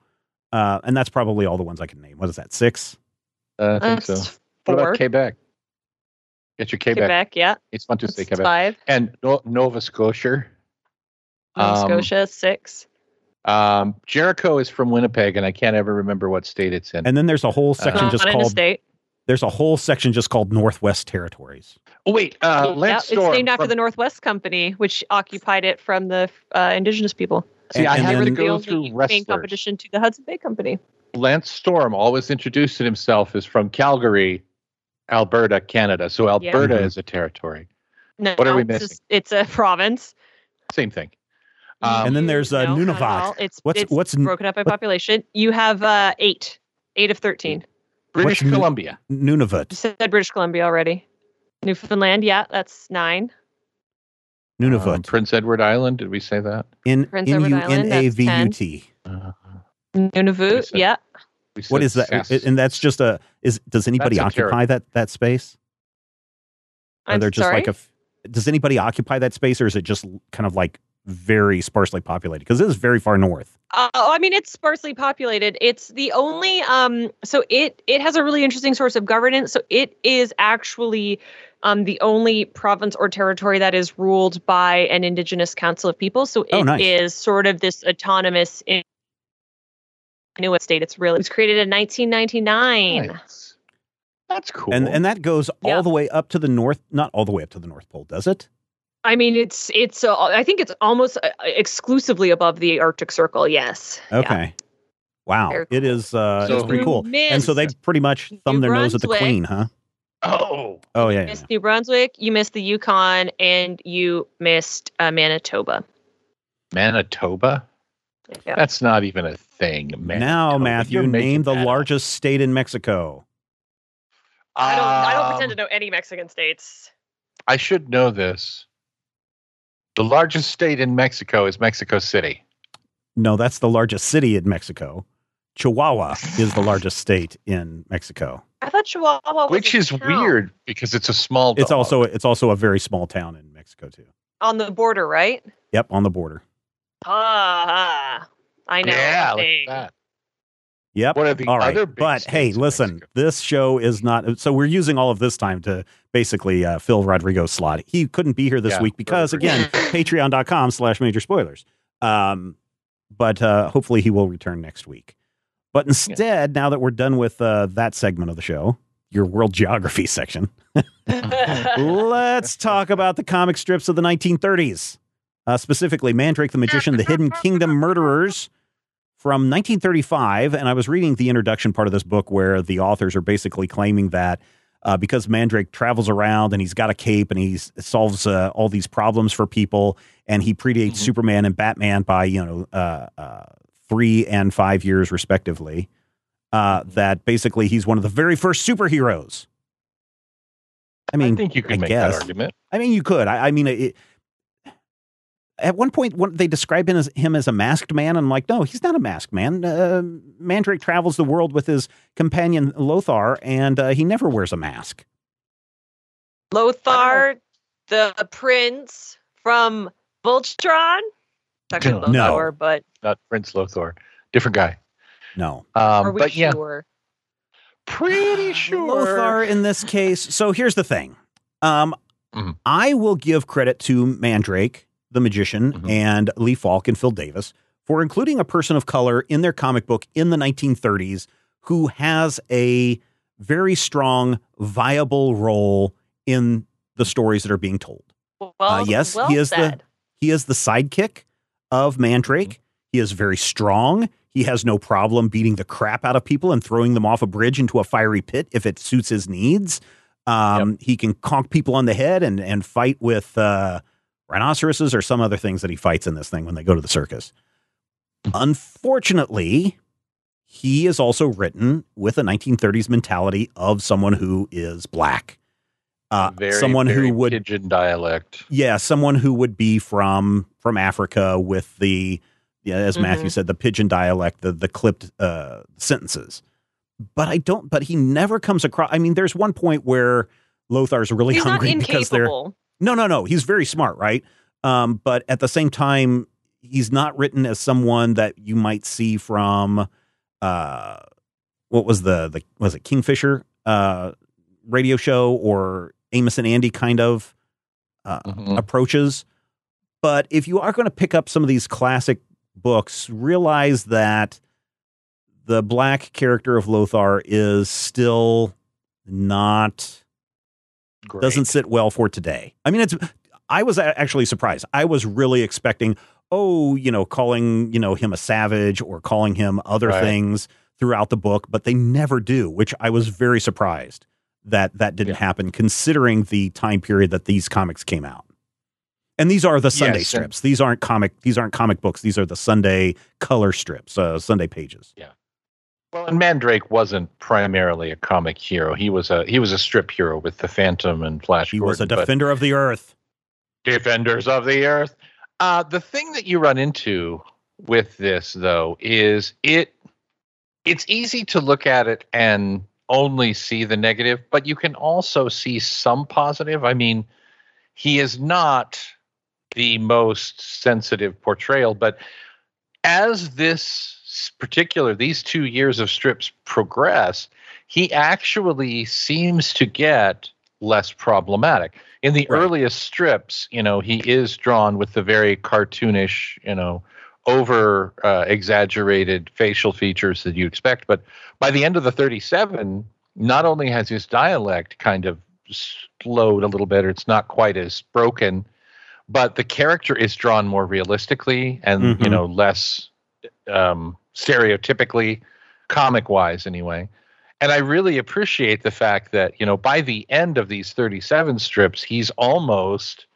uh, and that's probably all the ones I can name. What is that? Six? Uh, I think That's so. What four. about Quebec? Get your Quebec. Quebec, yeah. It's fun to say Quebec. five. And no- Nova Scotia. Nova Um, Scotia, six. Um, Jericho is from Winnipeg, and I can't ever remember what state it's in. And then there's a whole section Uh, just Not in a called state. There's a whole section just called Northwest Territories. oh wait, uh, Yeah, Lance it's Storm named after from- the Northwest Company, which occupied it from the uh, indigenous people. See, I and had then- to the go only through main wrestlers. competition to the Hudson Bay Company. Lance Storm always introduced himself as from Calgary, Alberta, Canada. So Alberta Mhm. is a territory. No, What are we it's missing? just- It's a province. Same thing. Um, And then there's, uh, No, Nunavut. It's What's- it's what's broken up by what- population. You have uh, eight, eight of thirteen. British what's Columbia. You Nunavut. said British Columbia already. Newfoundland, yeah, that's nine. Nunavut. Um, Prince Edward Island. Did we say that? in Prince N Edward U Island, N A that's V U 10. T. Uh, Nunavut, said- yeah. we What said is that? Sask- And that's just a is does anybody occupy that that space? Are I'm there just sorry. like a does anybody occupy that space or is it just kind of like very sparsely populated because it is very far north Uh, oh, I mean, it's sparsely populated. It's the only um. So it it has a really interesting source of governance. So it is actually um the only province or territory that is ruled by an indigenous council of people. So it is Oh, nice. sort of this autonomous in- Inuit state. It's really it was created in 1999. Nice. That's cool. and and that goes Yeah. all the way up to the north not all the way up to the north pole does it I mean, it's it's. Uh, I think it's almost uh, exclusively above the Arctic Circle. Yes. Yeah. okay wow Very it cool. is uh So- it's pretty cool and so they pretty much thumb their nose at the queen huh oh, oh yeah, You yeah, New Brunswick, you missed the Yukon, and you missed uh, Manitoba. Manitoba. Yeah. That's not even a thing. Manitoba. now matthew You're name the that up. largest state in mexico I don't. I don't Um, pretend to know any Mexican states. I should know this. The largest state in Mexico is Mexico City. no that's the largest city in mexico chihuahua is the largest state in mexico I thought Chihuahua was Which a is town weird because it's a small it's also it's also a very small town in mexico too on the border, right? yep on the border Ah, I know. Yeah, look at that. Yep. What are the all right. but hey, listen, Mexico? this show is not. So we're using all of this time to basically uh, fill Rodrigo's slot. He couldn't be here this Yeah, week because, again, patreon.com slash major spoilers. Um, but uh, hopefully he will return next week. But instead, now that we're done with uh, that segment of the show, your world geography section, let's talk about the comic strips of the 1930s. Uh, specifically, Mandrake the Magician, The Hidden Kingdom Murderers from 1935. And I was reading the introduction part of this book where the authors are basically claiming that uh, because Mandrake travels around and he's got a cape and he solves uh, all these problems for people, and he predates Mhm. Superman and Batman by you know uh, uh, three and five years respectively. Uh, that basically he's one of the very first superheroes. I mean, I think you could I make guess. that argument. I mean, you could. I, I mean, it, at one point, when they describe him as him as a masked man, and I'm like, no, he's not a masked man. Uh, Mandrake travels the world with his companion Lothar, and uh, he never wears a mask. Lothar, the prince from Voltron. Actually, No. Lothar, but Not Prince Lothar, different guy. No, are Um, we but yeah, sure? pretty sure. Lothar in this case. So here's the thing. Um, Mhm. I will give credit to Mandrake, the magician, Mhm. and Lee Falk and Phil Davis for including a person of color in their comic book in the 1930s who has a very strong, viable role in the stories that are being told. Well, Uh, yes, well he is the- He is the sidekick of Mandrake. He is very strong. He has no problem beating the crap out of people and throwing them off a bridge into a fiery pit if it suits his needs. Um, He can conk people on the head and, and fight with uh, rhinoceroses or some other things that he fights in this thing when they go to the circus. Unfortunately, he is also written with a 1930s mentality of someone who is black. Uh, very, someone very who would pigeon dialect. yeah, someone who would be from from Africa with the yeah, as Matthew Mhm. said, the pigeon dialect, the the clipped uh, sentences. But I don't. But he never comes across. I mean, there's one point where Lothar's really He's not hungry because they're incapable. No, no, no. He's very smart, right? Um, but at the same time, he's not written as someone that you might see from uh, what was the the was it Kingfisher uh, radio show or Amos and Andy kind of uh, Mhm. approaches. But if you are going to pick up some of these classic books, realize that the black character of Lothar is still not Great. doesn't sit well for today. I mean, it's. I was actually surprised. I was really expecting, oh, you know, calling you know him a savage or calling him other Right. things throughout the book, but they never do, which I was very surprised that that didn't Yeah. happen, considering the time period that these comics came out. And these are the Sunday Yes, strips. These aren't comic. These aren't comic books. These are the Sunday color strips, uh, Sunday pages. Well, and Mandrake wasn't primarily a comic hero. He was a he was a strip hero with the Phantom and Flash. He was a defender of the earth. defenders of the earth. Uh, the thing that you run into with this, though, is it it's easy to look at it and only see the negative, but you can also see some positive. I mean, he is not the most sensitive portrayal, but as this particular these two years of strips progress, he actually seems to get less problematic. In the Right. earliest strips, you know, he is drawn with the very cartoonish, you know, over uh, exaggerated facial features that you expect. But by the end of the 37, not only has his dialect kind of slowed a little bit, or it's not quite as broken, but the character is drawn more realistically and you Mhm. know less um, stereotypically comic wise anyway and i really appreciate the fact that you know by the end of these 37 strips he's almost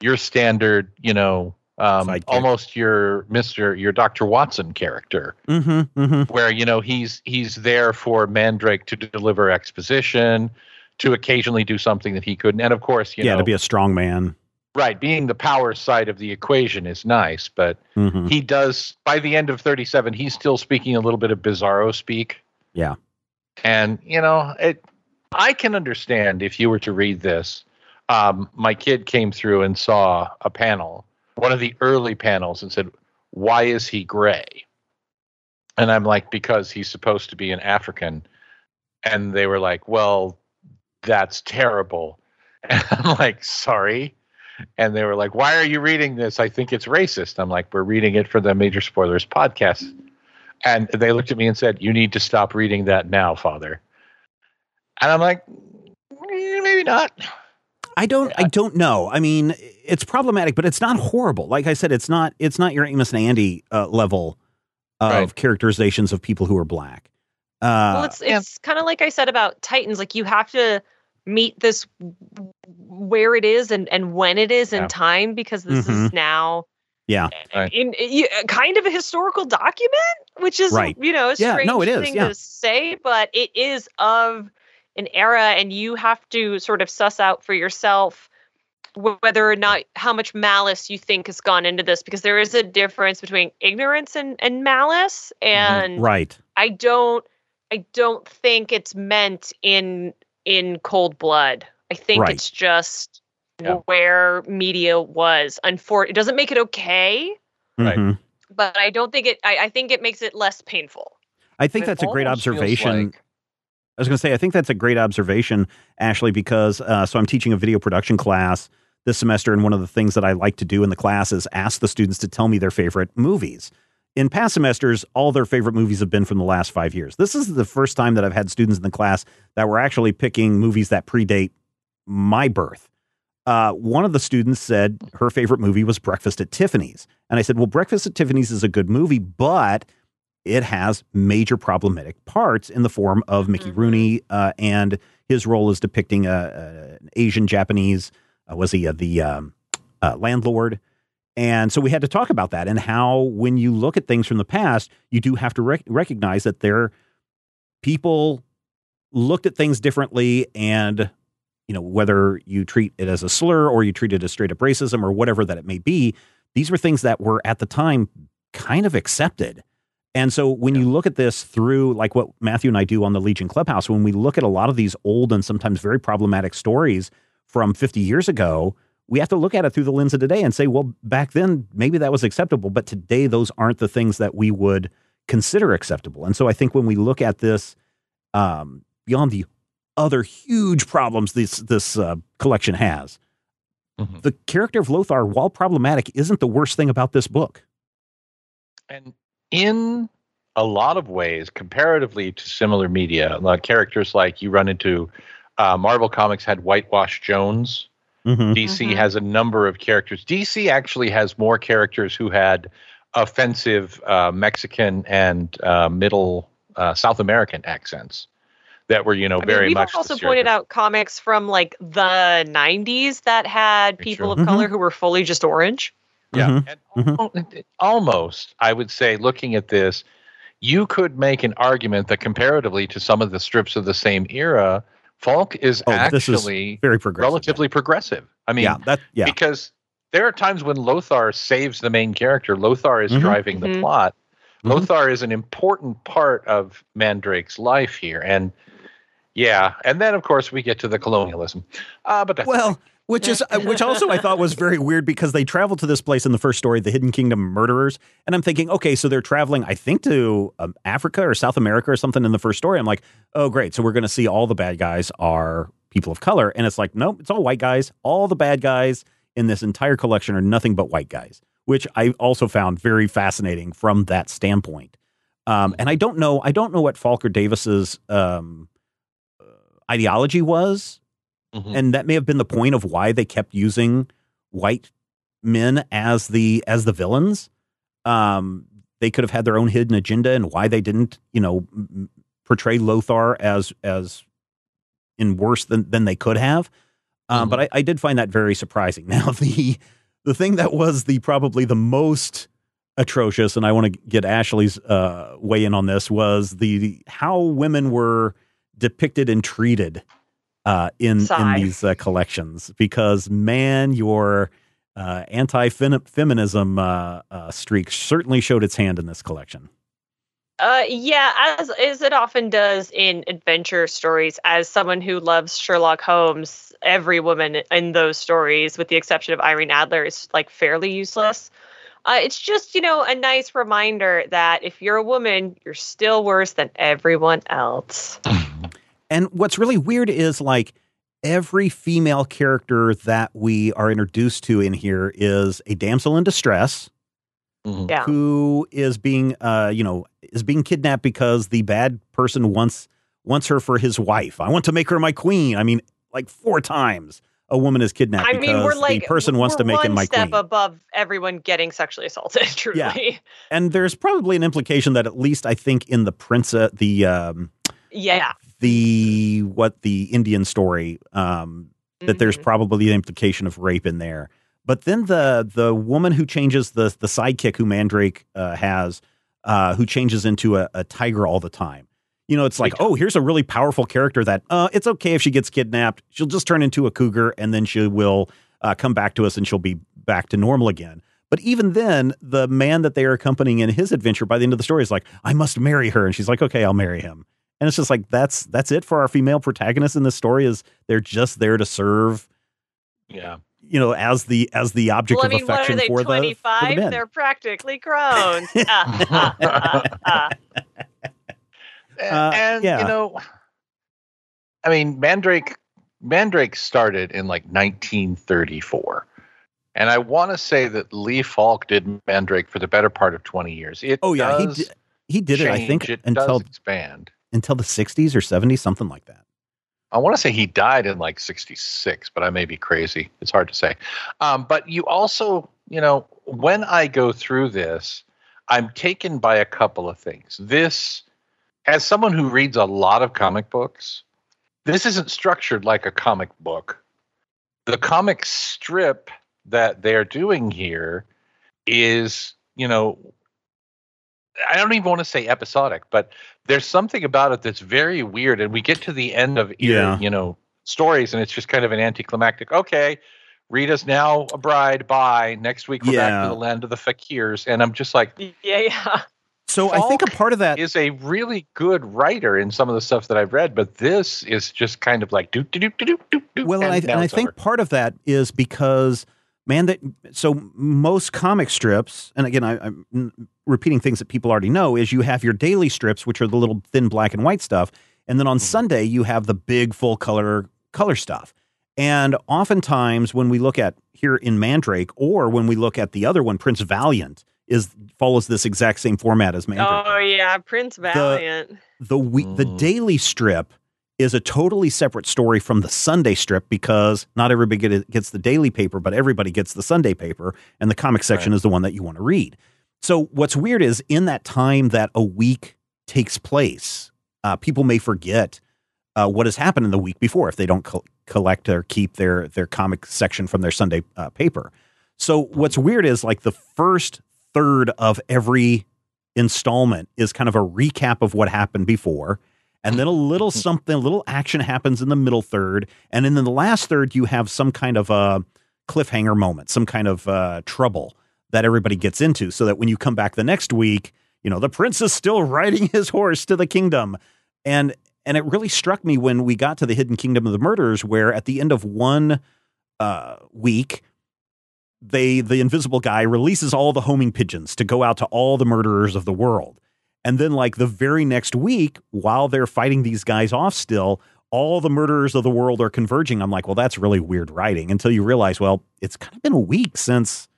your standard you know um, almost your mr your dr watson character Mm-hmm. Mm-hmm. where you know he's he's there for mandrake to deliver exposition to occasionally do something that he couldn't and of course you Yeah, know to be a strong man. Right being the power side of the equation is nice but Mm-hmm. he does by the end of 37 he's still speaking a little bit of bizarro speak. Yeah. and you know it i can understand if you were to read this um, my kid came through and saw a panel one of the early panels and said why is he gray? And i'm like because he's supposed to be an african. And they were like well that's terrible. And i'm like sorry and they were like, "Why are you reading this? I think it's racist." I'm like, "We're reading it for the Major Spoilers podcast." And they looked at me and said, "You need to stop reading that now, Father." And I'm like, "Eh, "Maybe not." I don't. I don't know. I mean, it's problematic, but it's not horrible. Like I said, it's not. It's not your Amos and Andy uh, level of Right. characterizations of people who are black. Uh, well, it's yeah. it's kind of like I said about Titans. Like you have to meet this where it is and and when it is in Yeah. time because this Mhm. is now Yeah. Right. in, in- kind of a historical document which is Right. you know a Yeah, strange no, it is, thing yeah. to say but it is of an era and you have to sort of suss out for yourself whether or not how much malice you think has gone into this because there is a difference between ignorance and, and malice and Right. I don't I don't think it's meant in in cold blood. I think Right. it's just Yeah. where media was. Unfor- it doesn't make it okay, Right. Mhm. but I don't think it I, I think it makes it less painful. I think It that's a great observation. like- I was going to say, I think that's a great observation, Ashley, because uh, so I'm teaching a video production class this semester, and one of the things that I like to do in the class is ask the students to tell me their favorite movies. In past semesters, all their favorite movies have been from the last five years. This is the first time that I've had students in the class that were actually picking movies that predate my birth. Uh, one of the students said her favorite movie was Breakfast at Tiffany's. And I said, Well, Breakfast at Tiffany's is a good movie, but it has major problematic parts in the form of Mickey Mhm. Rooney uh, and his role as depicting a, a- an Asian Japanese. Uh, was he uh, the um, uh, landlord? And so we had to talk about that and how, when you look at things from the past, you do have to rec- recognize that there people looked at things differently and you know whether you treat it as a slur or you treat it as straight up racism or whatever that it may be these were things that were at the time kind of accepted. And so when you look at this through like what matthew and i do on the legion clubhouse when we look at a lot of these old and sometimes very problematic stories from 50 years ago we have to look at it through the lens of today and say well back then maybe that was acceptable but today those aren't the things that we would consider acceptable. And so i think when we look at this um, beyond the other huge problems this this uh, collection has. Mhm. The character of Lothar, while problematic, isn't the worst thing about this book. And in a lot of ways, comparatively to similar media, like characters like you run into uh, Marvel Comics had Whitewash Jones. Mm-hmm. DC Mhm. has a number of characters. DC actually has more characters who had offensive uh, Mexican and uh, Middle uh, South American accents that were, you know, I mean, very we've much. the also pointed out comics from like the 90s that had Very people true. of color who were fully just orange. Yeah. Mhm. And Mhm. almost, I would say, looking at this, you could make an argument that comparatively to some of the strips of the same era, Falk is Oh, this is actually Very progressive. relatively progressive. I mean, yeah, that yeah. because there are times when Lothar saves the main character. Lothar is Mhm. driving the Mhm. plot. Mhm. Lothar is an important part of Mandrake's life here. And yeah, and then of course we get to the colonialism. Uh, but that's Well, which is uh, which also I thought was very weird because they travel to this place in the first story, the Hidden Kingdom Murderers, and I'm thinking, okay, so they're traveling, I think, to um, Africa or South America or something in the first story. I'm like, oh, great, so we're going to see all the bad guys are people of color, and it's like, nope, it's all white guys. All the bad guys in this entire collection are nothing but white guys, which I also found very fascinating from that standpoint. Um, and I don't know, I don't know what Falk or Davis's um, ideology was Mhm. and that may have been the point of why they kept using white men as the as the villains um they could have had their own hidden agenda and why they didn't you know portray lothar as as in worse than than they could have um Mhm. but I, I did find that very surprising now the the thing that was the probably the most atrocious and i want to get ashley's uh weigh in on this was the how women were depicted and treated uh, in in these uh, collections because man, your uh, anti-feminism uh, uh, streak certainly showed its hand in this collection. Uh, yeah, as as it often does in adventure stories. As someone who loves Sherlock Holmes, every woman in those stories, with the exception of Irene Adler, is like fairly useless. Uh, it's just you know a nice reminder that if you're a woman, you're still worse than everyone else. And what's really weird is like every female character that we are introduced to in here is a damsel in distress Mhm. Yeah. who is being uh you know is being kidnapped because the bad person wants wants her for his wife. I want to make her my queen. I mean, like four times a woman is kidnapped I because mean, we're like the person wants we're to make him my step queen. above everyone getting sexually assaulted. Truly, And there's probably an implication that at least I think in the prince, uh, the um, Yeah. the what the Indian story um, that there's Mhm. probably the implication of rape in there. But then the the woman who changes the the sidekick who Mandrake uh, has, uh, who changes into a, a tiger all the time. You know, it's like, oh, here's a really powerful character that uh, it's okay if she gets kidnapped. She'll just turn into a cougar and then she will uh, come back to us and she'll be back to normal again. But even then, the man that they are accompanying in his adventure by the end of the story is like, I must marry her. And she's like, okay, I'll marry him. And it's just like that's that's it for our female protagonists in this story is they're just there to serve, Yeah. you know, as the as the object Well, I of mean, what affection are they, for, the, for the 25? men. They're practically grown Ah, ah, ah. And, Uh, and, yeah. you know, I mean, Mandrake Mandrake started in like 1934. And I want to say that Lee Falk did Mandrake for the better part of 20 years. It Oh yeah, he did, he did it. I think it until does expand. Until the 60s or 70s, something like that. I want to say he died in like 66, but I may be crazy. It's hard to say. Um, but you also, you know, when I go through this, I'm taken by a couple of things. This, as someone who reads a lot of comic books, this isn't structured like a comic book. The comic strip that they're doing here is, you know, I don't even want to say episodic, but there's something about it that's very weird. And we get to the end of your, Yeah. you know, stories, and it's just kind of an anticlimactic. Okay, Rita's now a bride. Bye. Next week we're back to the land of the fakirs, and I'm just like, Yeah, yeah. So I think a part of that is a really good writer in some of the stuff that I've read, but this is just kind of like doop doop doop doop doop. doop, Well, and I, and I think part of that is because, man, that so most comic strips, and again, I, I'm repeating things that people already know, is you have your daily strips, which are the little thin black and white stuff, and then on Mhm. Sunday you have the big full color color stuff. And oftentimes, when we look at here in Mandrake, or when we look at the other one, Prince Valiant, is follows this exact same format as Mandrake Oh, yeah. Prince Valiant. the we- the Mm. daily strip is a totally separate story from the Sunday strip because not everybody gets the daily paper, but everybody gets the Sunday paper, and the comic section is the one that you want to read. So what's weird is in that time that a week takes place, uh, people may forget uh, what has happened in the week before if they don't col- collect or keep their their comic section from their Sunday uh, paper. So what's weird is like the first third of every installment is kind of a recap of what happened before. And then a little something, a little action happens in the middle third. And then in the last third, you have some kind of a cliffhanger moment, some kind of uh, trouble that everybody gets into. So that when you come back the next week, you know, the prince is still riding his horse to the kingdom. And and it really struck me when we got to the hidden kingdom of the murders, where at the end of one uh, week, they the invisible guy releases all the homing pigeons to go out to all the murderers of the world. And then like the very next week, while they're fighting these guys off still, all the murderers of the world are converging. I'm like, well, that's really weird writing until you realize, well, it's kind of been a week since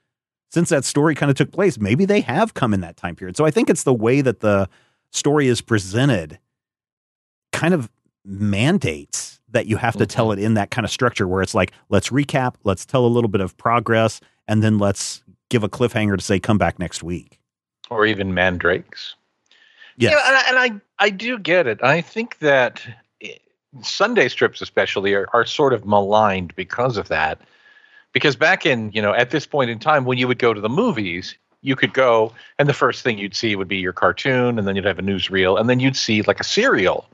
since that story kind of took place. Maybe they have come in that time period. So I think it's the way that the story is presented kind of mandates that you have to mm-hmm. tell it in that kind of structure where it's like, let's recap, let's tell a little bit of progress, and then let's give a cliffhanger to say, come back next week. or even mandrakes. Yes. Know, and, I, and I, I do get it. I think that eh, Sunday strips, especially, are, are sort of maligned because of that. Because back in, you know, at this point in time, when you would go to the movies, you could go, and the first thing you'd see would be your cartoon, and then you'd have a newsreel, and then you'd see like a serial.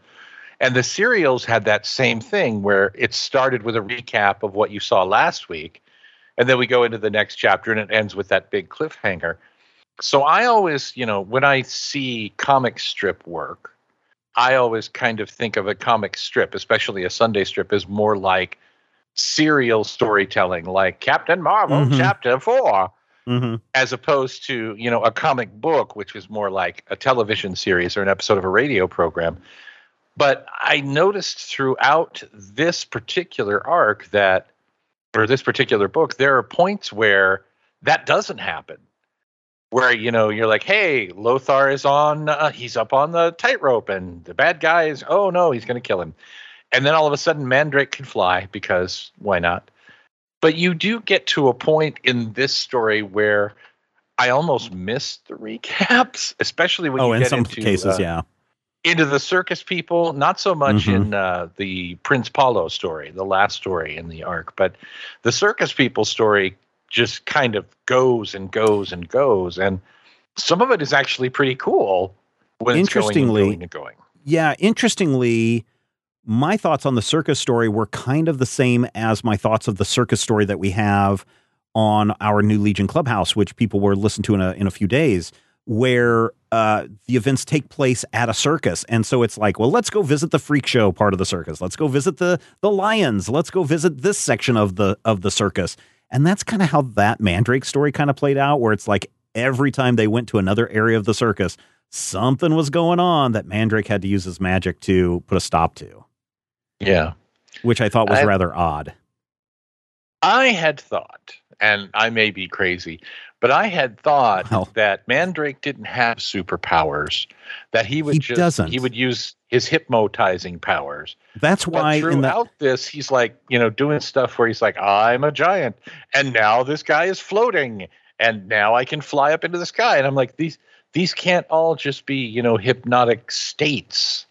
And the serials had that same thing where it started with a recap of what you saw last week, and then we go into the next chapter, and it ends with that big cliffhanger. So I always, you know, when I see comic strip work, I always kind of think of a comic strip, especially a Sunday strip, as more like serial storytelling, like Captain Marvel Mhm. chapter 4 Mm-hmm. as opposed to, you know, a comic book, which is more like a television series or an episode of a radio program. But I noticed throughout this particular arc that, or this particular book, there are points where that doesn't happen. Where, you know, you're like, hey, Lothar is on, uh, he's up on the tightrope, and the bad guy is, oh no, he's going to kill him. And then all of a sudden, Mandrake can fly because why not? But you do get to a point in this story where I almost missed the recaps, especially when Oh, you in get some into, cases, uh, yeah. into the circus people. Not so much Mhm. in uh, the Prince Paulo story, the last story in the arc, but the circus people story just kind of goes and goes and goes, and some of it is actually pretty cool. When it's going and Interestingly- going and going. Yeah, interestingly, my thoughts on the circus story were kind of the same as my thoughts of the circus story that we have on our new Legion Clubhouse, which people will listen to in a in a few days, where uh, the events take place at a circus, and so it's like, well, let's go visit the freak show part of the circus. Let's go visit the the lions. Let's go visit this section of the of the circus, and that's kind of how that Mandrake story kind of played out, where it's like every time they went to another area of the circus, something was going on that Mandrake had to use his magic to put a stop to, Yeah. which I thought was I- rather odd. I had thought, and I may be crazy, but I had thought Well- that Mandrake didn't have superpowers. That he would He just doesn't. he would use his hypnotizing powers. That's But why the throughout this, he's like you know doing stuff where he's like, I'm a giant, and now this guy is floating, and now I can fly up into the sky, and I'm like these these can't all just be you know hypnotic states.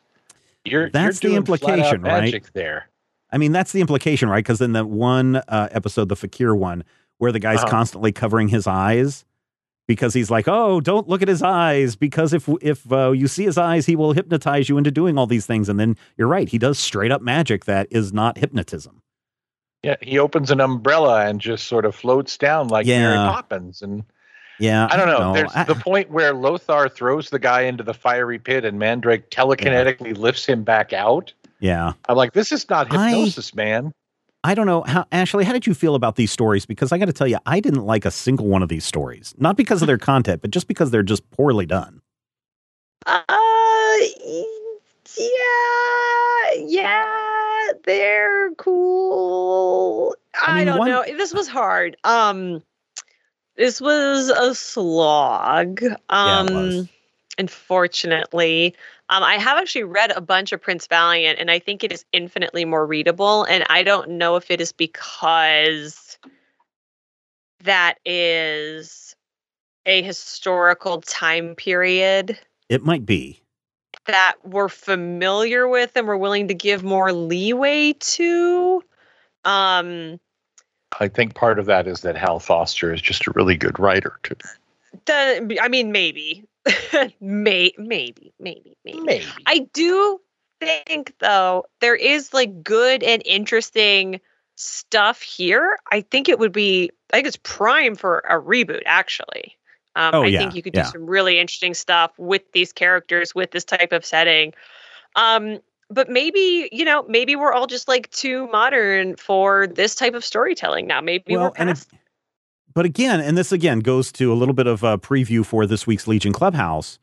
You're That's the you're flat-out implication, right? There. I mean, that's the implication, right? Because in the one uh, episode, the Fakir one, where the guy's Uh-huh. constantly covering his eyes because he's like, "Oh, don't look at his eyes," because if if uh, you see his eyes, he will hypnotize you into doing all these things. And then you're right, he does straight up magic that is not hypnotism. Yeah, he opens an umbrella and just sort of floats down like Mary Yeah. Poppins. And Yeah, I don't know. no, There's I- the point where Lothar throws the guy into the fiery pit and Mandrake telekinetically lifts him back out. yeah. I'm like, this is not I- hypnosis, man. I don't know how Ashley, how did you feel about these stories? Because I got to tell you, I didn't like a single one of these stories. Not because of their content, but just because they're just poorly done. Uh, yeah, yeah, they're cool. I I, mean, don't one- know. This was hard. Um, this was a slog. Um, was. Unfortunately, um, I have actually read a bunch of Prince Valiant, and I think it is infinitely more readable. And I don't know if it is because that is a historical time period It might be. that we're familiar with and we're willing to give more leeway to. Um, I think part of that is that Hal Foster is just a really good writer, too. the, I mean, maybe, May, maybe, maybe, maybe. Maybe. I do think, though, there is like good and interesting stuff here. I think it would be, I think it's prime for a reboot, actually. Um, Oh, I yeah, think you could yeah. do some really interesting stuff with these characters, with this type of setting. Um, but maybe, you know, maybe we're all just like too modern for this type of storytelling now. Maybe we're and it- past. But again, and this again goes to a little bit of a preview for this week's Legion Clubhouse,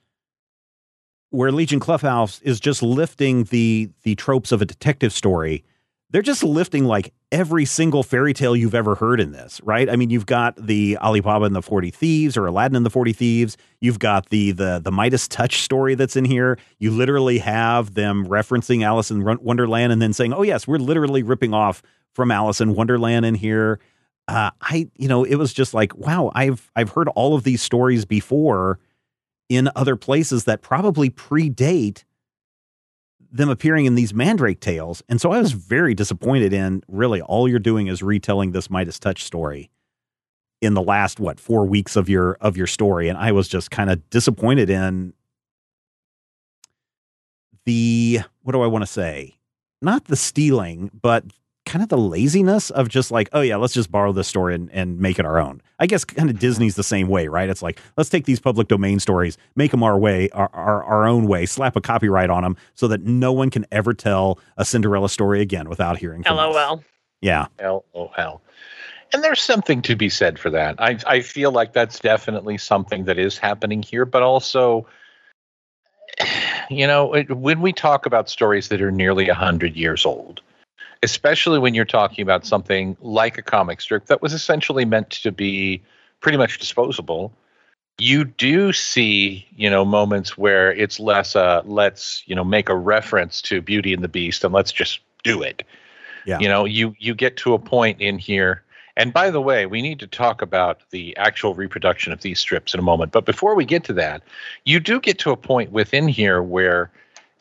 where Legion Clubhouse is just lifting the the tropes of a detective story. They're just lifting like every single fairy tale you've ever heard in this, right? I mean, you've got the Alibaba and the Forty Thieves, or Aladdin and the Forty Thieves. You've got the the the Midas Touch story that's in here. You literally have them referencing Alice in Wonderland and then saying, "Oh yes, we're literally ripping off from Alice in Wonderland in here." Uh, I, you know, it was just like, wow, I've I've heard all of these stories before in other places that probably predate them appearing in these Mandrake tales, and so I was very disappointed in really all you're doing is retelling this Midas Touch story in the last what four weeks of your of your story, and I was just kind of disappointed in the what do I want to say? Not the stealing, but kind of the laziness of just like, oh yeah, let's just borrow this story and, and make it our own. I guess kind of Disney's the same way, right? It's like let's take these public domain stories, make them our way, our, our our own way, slap a copyright on them, so that no one can ever tell a Cinderella story again without hearing from us. LOL. Yeah, LOL. And there's something to be said for that. I I feel like that's definitely something that is happening here, but also you know, it, when we talk about stories that are nearly 100 years old, especially when you're talking about something like a comic strip that was essentially meant to be pretty much disposable, you do see, you know, moments where it's less uh let's, you know, make a reference to Beauty and the Beast and let's just do it. Yeah. You know, you you get to a point in here and by the way, we need to talk about the actual reproduction of these strips in a moment. But before we get to that, you do get to a point within here where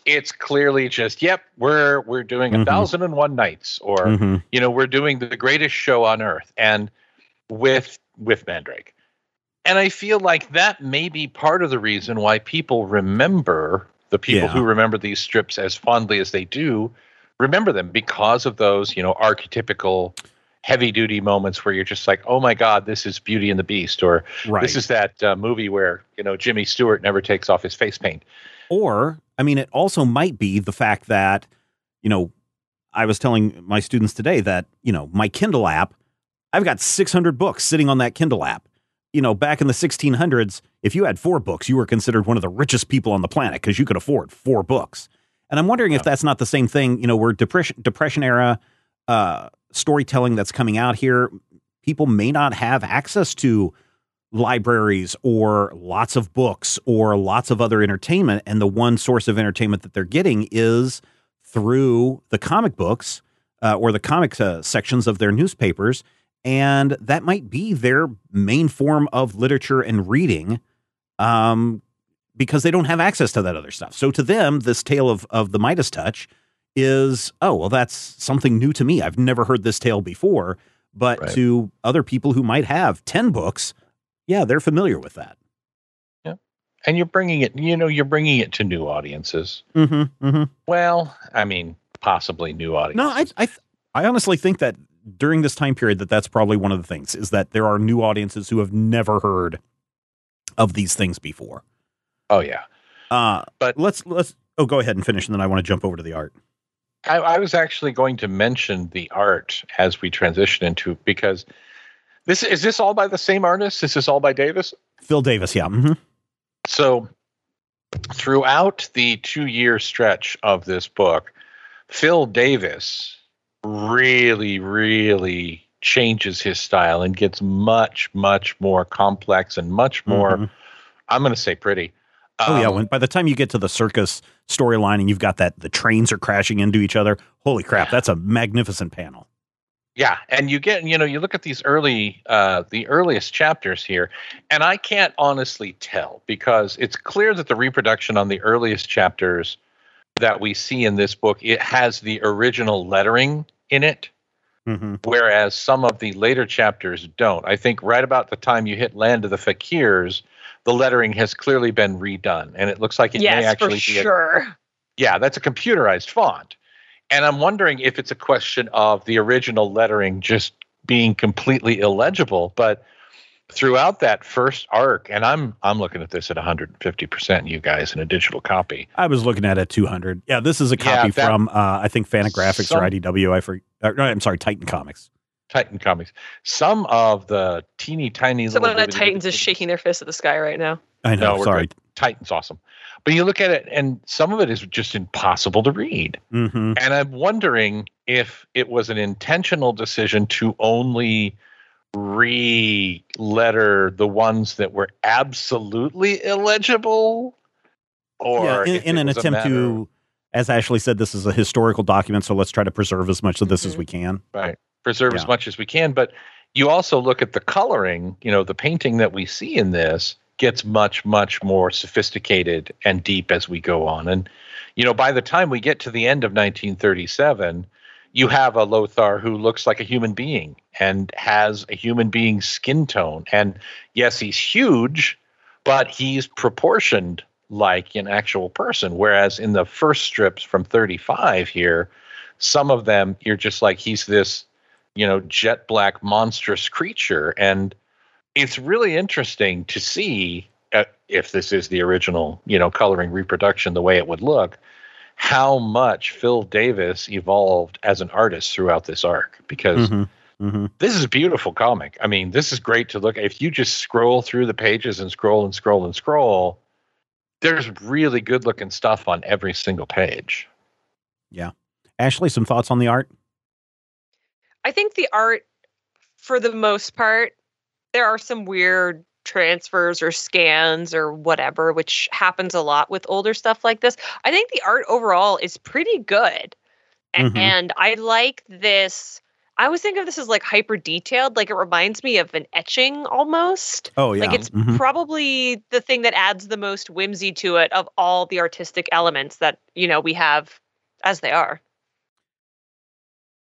it's clearly just yep we're we're doing a Mhm. thousand and one nights or Mhm. you know we're doing the greatest show on earth and with with mandrake and i feel like that may be part of the reason why people remember the people Yeah. who remember these strips as fondly as they do remember them because of those you know archetypical heavy duty moments where you're just like oh my god this is beauty and the beast or Right. this is that uh, movie where you know jimmy stewart never takes off his face paint Or, I mean, it also might be the fact that, you know, I was telling my students today that, you know, my Kindle app, I've got 600 books sitting on that Kindle app. You know, back in the 1600s, if you had four books, you were considered one of the richest people on the planet because you could afford four books. And I'm wondering if that's not the same thing. You know, we're depression depression era uh, storytelling that's coming out here. People may not have access to libraries or lots of books or lots of other entertainment. And the one source of entertainment that they're getting is through the comic books uh, or the comic uh, sections of their newspapers. And that might be their main form of literature and reading um, because they don't have access to that other stuff. So to them this tale of, of the midas touch is oh well that's something new to me. I've never heard this tale before. But Right. to other people who might have 10 books yeah, they're familiar with that. Yeah, and you're bringing it you know you're bringing it to new audiences Mm-hmm. Mm-hmm. well i mean possibly new audiences No, I, I, I honestly think that during this time period, that that's probably one of the things is that there are new audiences who have never heard of these things before. oh yeah Uh, But- let's let's. Oh, go ahead and finish, and then I want to jump over to the art. I, I was actually going to mention the art as we transition into because this is this all by the same artist is this all by davis Phil Davis, yeah. hmm so throughout the two year stretch of this book phil davis really really changes his style and gets much much more complex and much more Mhm. i'm going to say pretty Oh yeah. Um, When by the time you get to the circus storyline and you've got that the trains are crashing into each other, holy crap, that's a magnificent panel. Yeah, and you get you know you look at these early uh, the earliest chapters here, and I can't honestly tell because it's clear that the reproduction on the earliest chapters that we see in this book it has the original lettering in it, Mm-hmm. whereas some of the later chapters don't. I think right about the time you hit Land of the Fakirs, the lettering has clearly been redone, and it looks like it may yes, for actually be a sure. yeah, that's a computerized font. And I'm wondering if it's a question of the original lettering just being completely illegible. But throughout that first arc, and I'm I'm looking at this at 150 percent, you guys, in a digital copy. I was looking at it 200. Yeah, this is a Yeah, copy that- from uh, I think Fantagraphics Some- or IDW. I forget. Uh, no, I'm sorry, Titan Comics. Titan Comics. Some of the teeny tiny little Someone at bitty- Titans is shaking their fist at the sky right now. I know. No, sorry. good. Titan's awesome. But you look at it, and some of it is just impossible to read. Mm-hmm. And I'm wondering if it was an intentional decision to only re-letter the ones that were absolutely illegible, or yeah, in, in an attempt matter- to, as Ashley said, this is a historical document, so let's try to preserve as much of this as Mhm. we can. right preserve Yeah. as much as we can. But you also look at the coloring. You know, the painting that we see in this gets much, much more sophisticated and deep as we go on. And you know, by the time we get to the end of 1937, you have a Lothar who looks like a human being and has a human being's skin tone. And yes, he's huge, but he's proportioned like an actual person. Whereas in the first strips from 35 here, some of them you're just like he's this, you know, jet black monstrous creature. And it's really interesting to see uh, if this is the original, you know, coloring reproduction the way it would look how much Phil Davis evolved as an artist throughout this arc because Mhm. Mhm. this is a beautiful comic. I mean, this is great to look at. If you just scroll through the pages and scroll and scroll and scroll, there's really good looking stuff on every single page. Yeah. Ashley, some thoughts on the art? I think the art, for the most part, there are some weird transfers or scans or whatever, which happens a lot with older stuff like this. I think the art overall is pretty good. Mhm. And I like this. I always think of this as like hyper detailed. Like it reminds me of an etching almost. Oh yeah. Like it's Mhm. probably the thing that adds the most whimsy to it of all the artistic elements that, you know, we have as they are.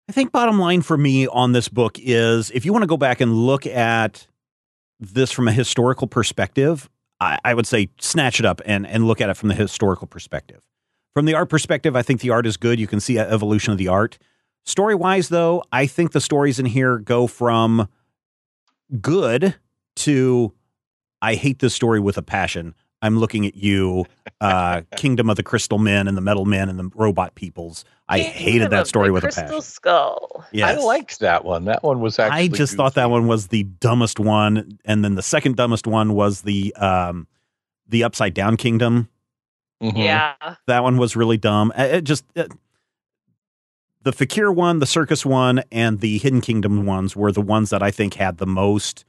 I think bottom line for me on this book is if you want to go back and look at this from a historical perspective, I, I would say snatch it up and, and look at it from the historical perspective. From the art perspective, I think the art is good. You can see a evolution of the art. Story wise, though, I think the stories in here go from good to I hate this story with a passion. I'm looking at you, uh, Kingdom of the Crystal Men and the Metal Men and the Robot Peoples. I hated that story the with a Crystal passion. Skull. Yes. I liked that one. That one was actually. I just thought that one was the dumbest one, and then the second dumbest one was the um, the Upside Down Kingdom. Mhm. Yeah. That one was really dumb. It just it, the Fakir one, the Circus one, and the Hidden Kingdom ones were the ones that I think had the most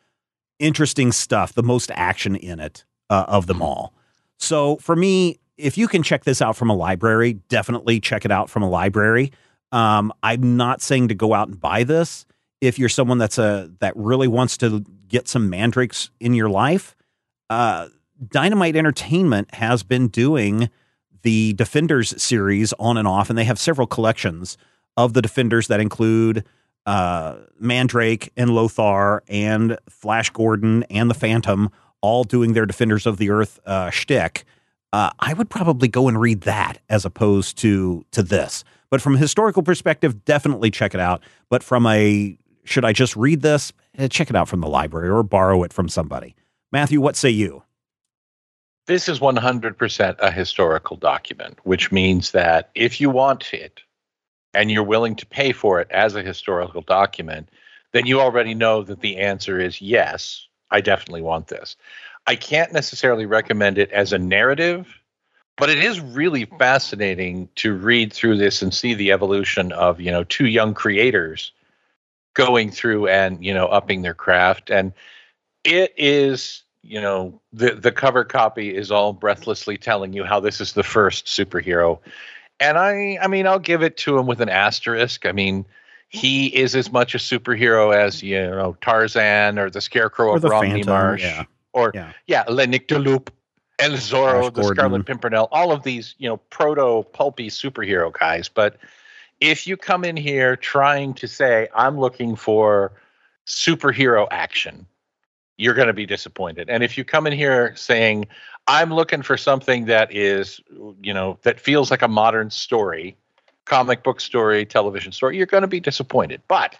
interesting stuff, the most action in it uh, of them all. So for me, if you can check this out from a library, definitely check it out from a library. Um, I'm not saying to go out and buy this. If you're someone that's a that really wants to get some mandrakes in your life, uh, Dynamite Entertainment has been doing the Defenders series on and off, and they have several collections of the Defenders that include uh, Mandrake and Lothar and Flash Gordon and the Phantom, all doing their Defenders of the Earth uh, shtick. Uh, I would probably go and read that as opposed to to this. But from a historical perspective, definitely check it out. But from a should I just read this? Eh, check it out from the library or borrow it from somebody. Matthew, what say you? This is 100% a historical document, which means that if you want it and you're willing to pay for it as a historical document, then you already know that the answer is yes, I definitely want this. I can't necessarily recommend it as a narrative, but it is really fascinating to read through this and see the evolution of, you know, two young creators going through and, you know, upping their craft. And it is you know the the cover copy is all breathlessly telling you how this is the first superhero. And i i mean i'll give it to him with an asterisk. I mean he is as much a superhero as you know tarzan or the scarecrow Or of the romney Phantom, marsh. yeah. Or Yeah. yeah, Deloop, El Zorro, the Gordon. Scarlet Pimpernel, all of these, you know, proto pulpy superhero guys. But if you come in here trying to say, I'm looking for superhero action, you're going to be disappointed. And if you come in here saying, I'm looking for something that is, you know, that feels like a modern story, comic book story, television story, you're going to be disappointed. But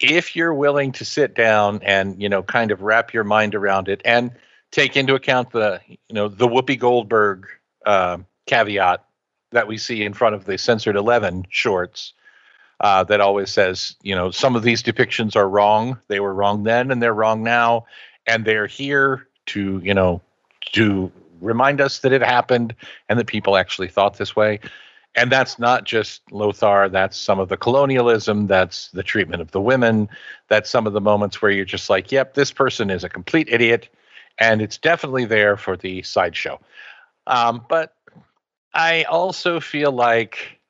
if you're willing to sit down and, you know, kind of wrap your mind around it and take into account the, you know, the Whoopi Goldberg uh, caveat that we see in front of the censored 11 shorts, uh, that always says, you know, some of these depictions are wrong. They were wrong then and they're wrong now. And they're here to, you know, to remind us that it happened and that people actually thought this way. And that's not just Lothar, that's some of the colonialism, that's the treatment of the women, that's some of the moments where you're just like, yep, this person is a complete idiot. And it's definitely there for the sideshow. Um, but I also feel like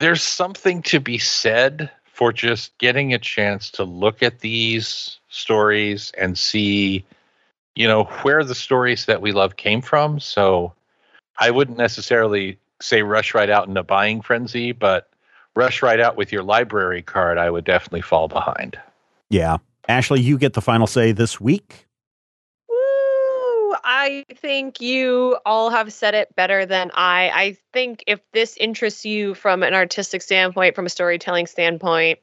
there's something to be said for just getting a chance to look at these stories and see, you know, where the stories that we love came from. So I wouldn't necessarily say rush right out in a buying frenzy, but rush right out with your library card, I would definitely fall behind. Yeah. Ashley, you get the final say this week. Woo! I think you all have said it better than I. I think if this interests you from an artistic standpoint, from a storytelling standpoint,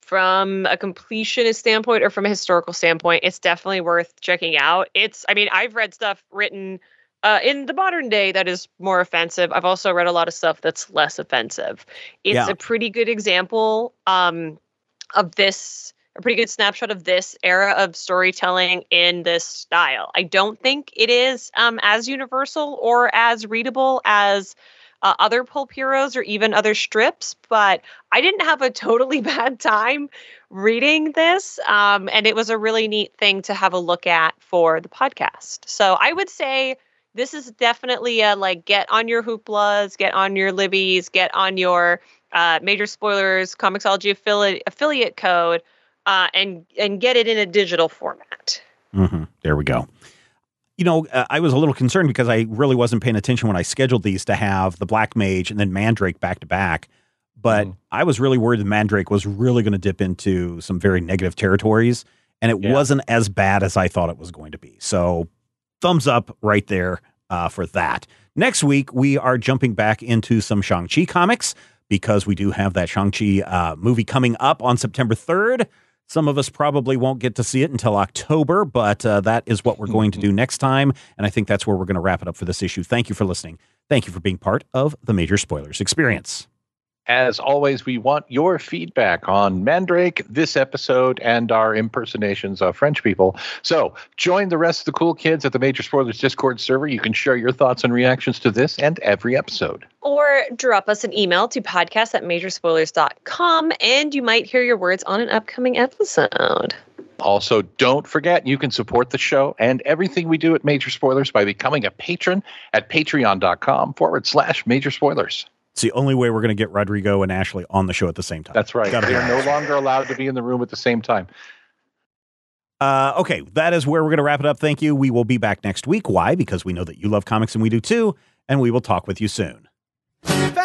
from a completionist standpoint, or from a historical standpoint, it's definitely worth checking out. It's, I mean, I've read stuff written uh, in the modern day that is more offensive. I've also read a lot of stuff that's less offensive. It's Yeah. a pretty good example um, of this a pretty good snapshot of this era of storytelling in this style. I don't think it is um, as universal or as readable as uh, other pulp heroes or even other strips, but I didn't have a totally bad time reading this. Um, and it was a really neat thing to have a look at for the podcast. So I would say this is definitely a like get on your hooplas, get on your libbies, get on your uh, Major Spoilers Comixology affiliate affiliate code uh, and and get it in a digital format. Mm-hmm. There we go. You know, uh, I was a little concerned because I really wasn't paying attention when I scheduled these to have the Black Mage and then Mandrake back to back. But Mhm. I was really worried that Mandrake was really going to dip into some very negative territories, and it Yeah. wasn't as bad as I thought it was going to be. So, thumbs up right there uh, for that. Next week, we are jumping back into some Shang-Chi comics because we do have that Shang-Chi uh, movie coming up on September 3rd. Some of us probably won't get to see it until October, but uh, that is what we're going to do next time. And I think that's where we're going to wrap it up for this issue. Thank you for listening. Thank you for being part of the Major Spoilers experience. As always, we want your feedback on Mandrake, this episode, and our impersonations of French people. So join the rest of the cool kids at the Major Spoilers Discord server. You can share your thoughts and reactions to this and every episode. Or drop us an email to podcast at majorspoilers.com and you might hear your words on an upcoming episode. Also, don't forget you can support the show and everything we do at Major Spoilers by becoming a patron at patreon.com forward slash major spoilers. It's the only way we're going to get Rodrigo and Ashley on the show at the same time. That's right. They are no longer allowed to be in the room at the same time. Uh, okay, that is where we're going to wrap it up. Thank you. We will be back next week. Why? Because we know that you love comics and we do too. And we will talk with you soon.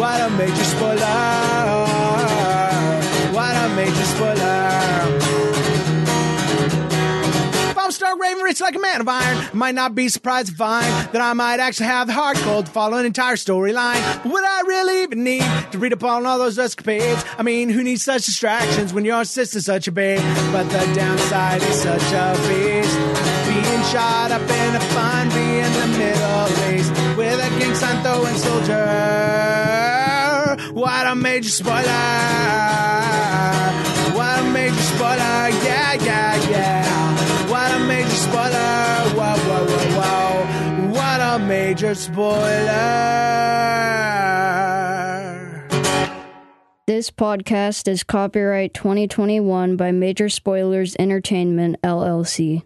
What a major spoiler! What a major spoiler! If I'm Stark Raven, rich like a man of iron, I might not be surprised to find that I might actually have the heart cold to follow an entire storyline. Would I really even need to read up on all those escapades? I mean, who needs such distractions when your sister's such a babe? But the downside is such a beast. Being shot up in a fun bee in the Middle East with a king sign throwing soldier. What a major spoiler! What a major spoiler! Yeah, yeah, yeah! What a major spoiler! Whoa, whoa, whoa, whoa! What a major spoiler! This podcast is copyright 2021 by Major Spoilers Entertainment, LLC.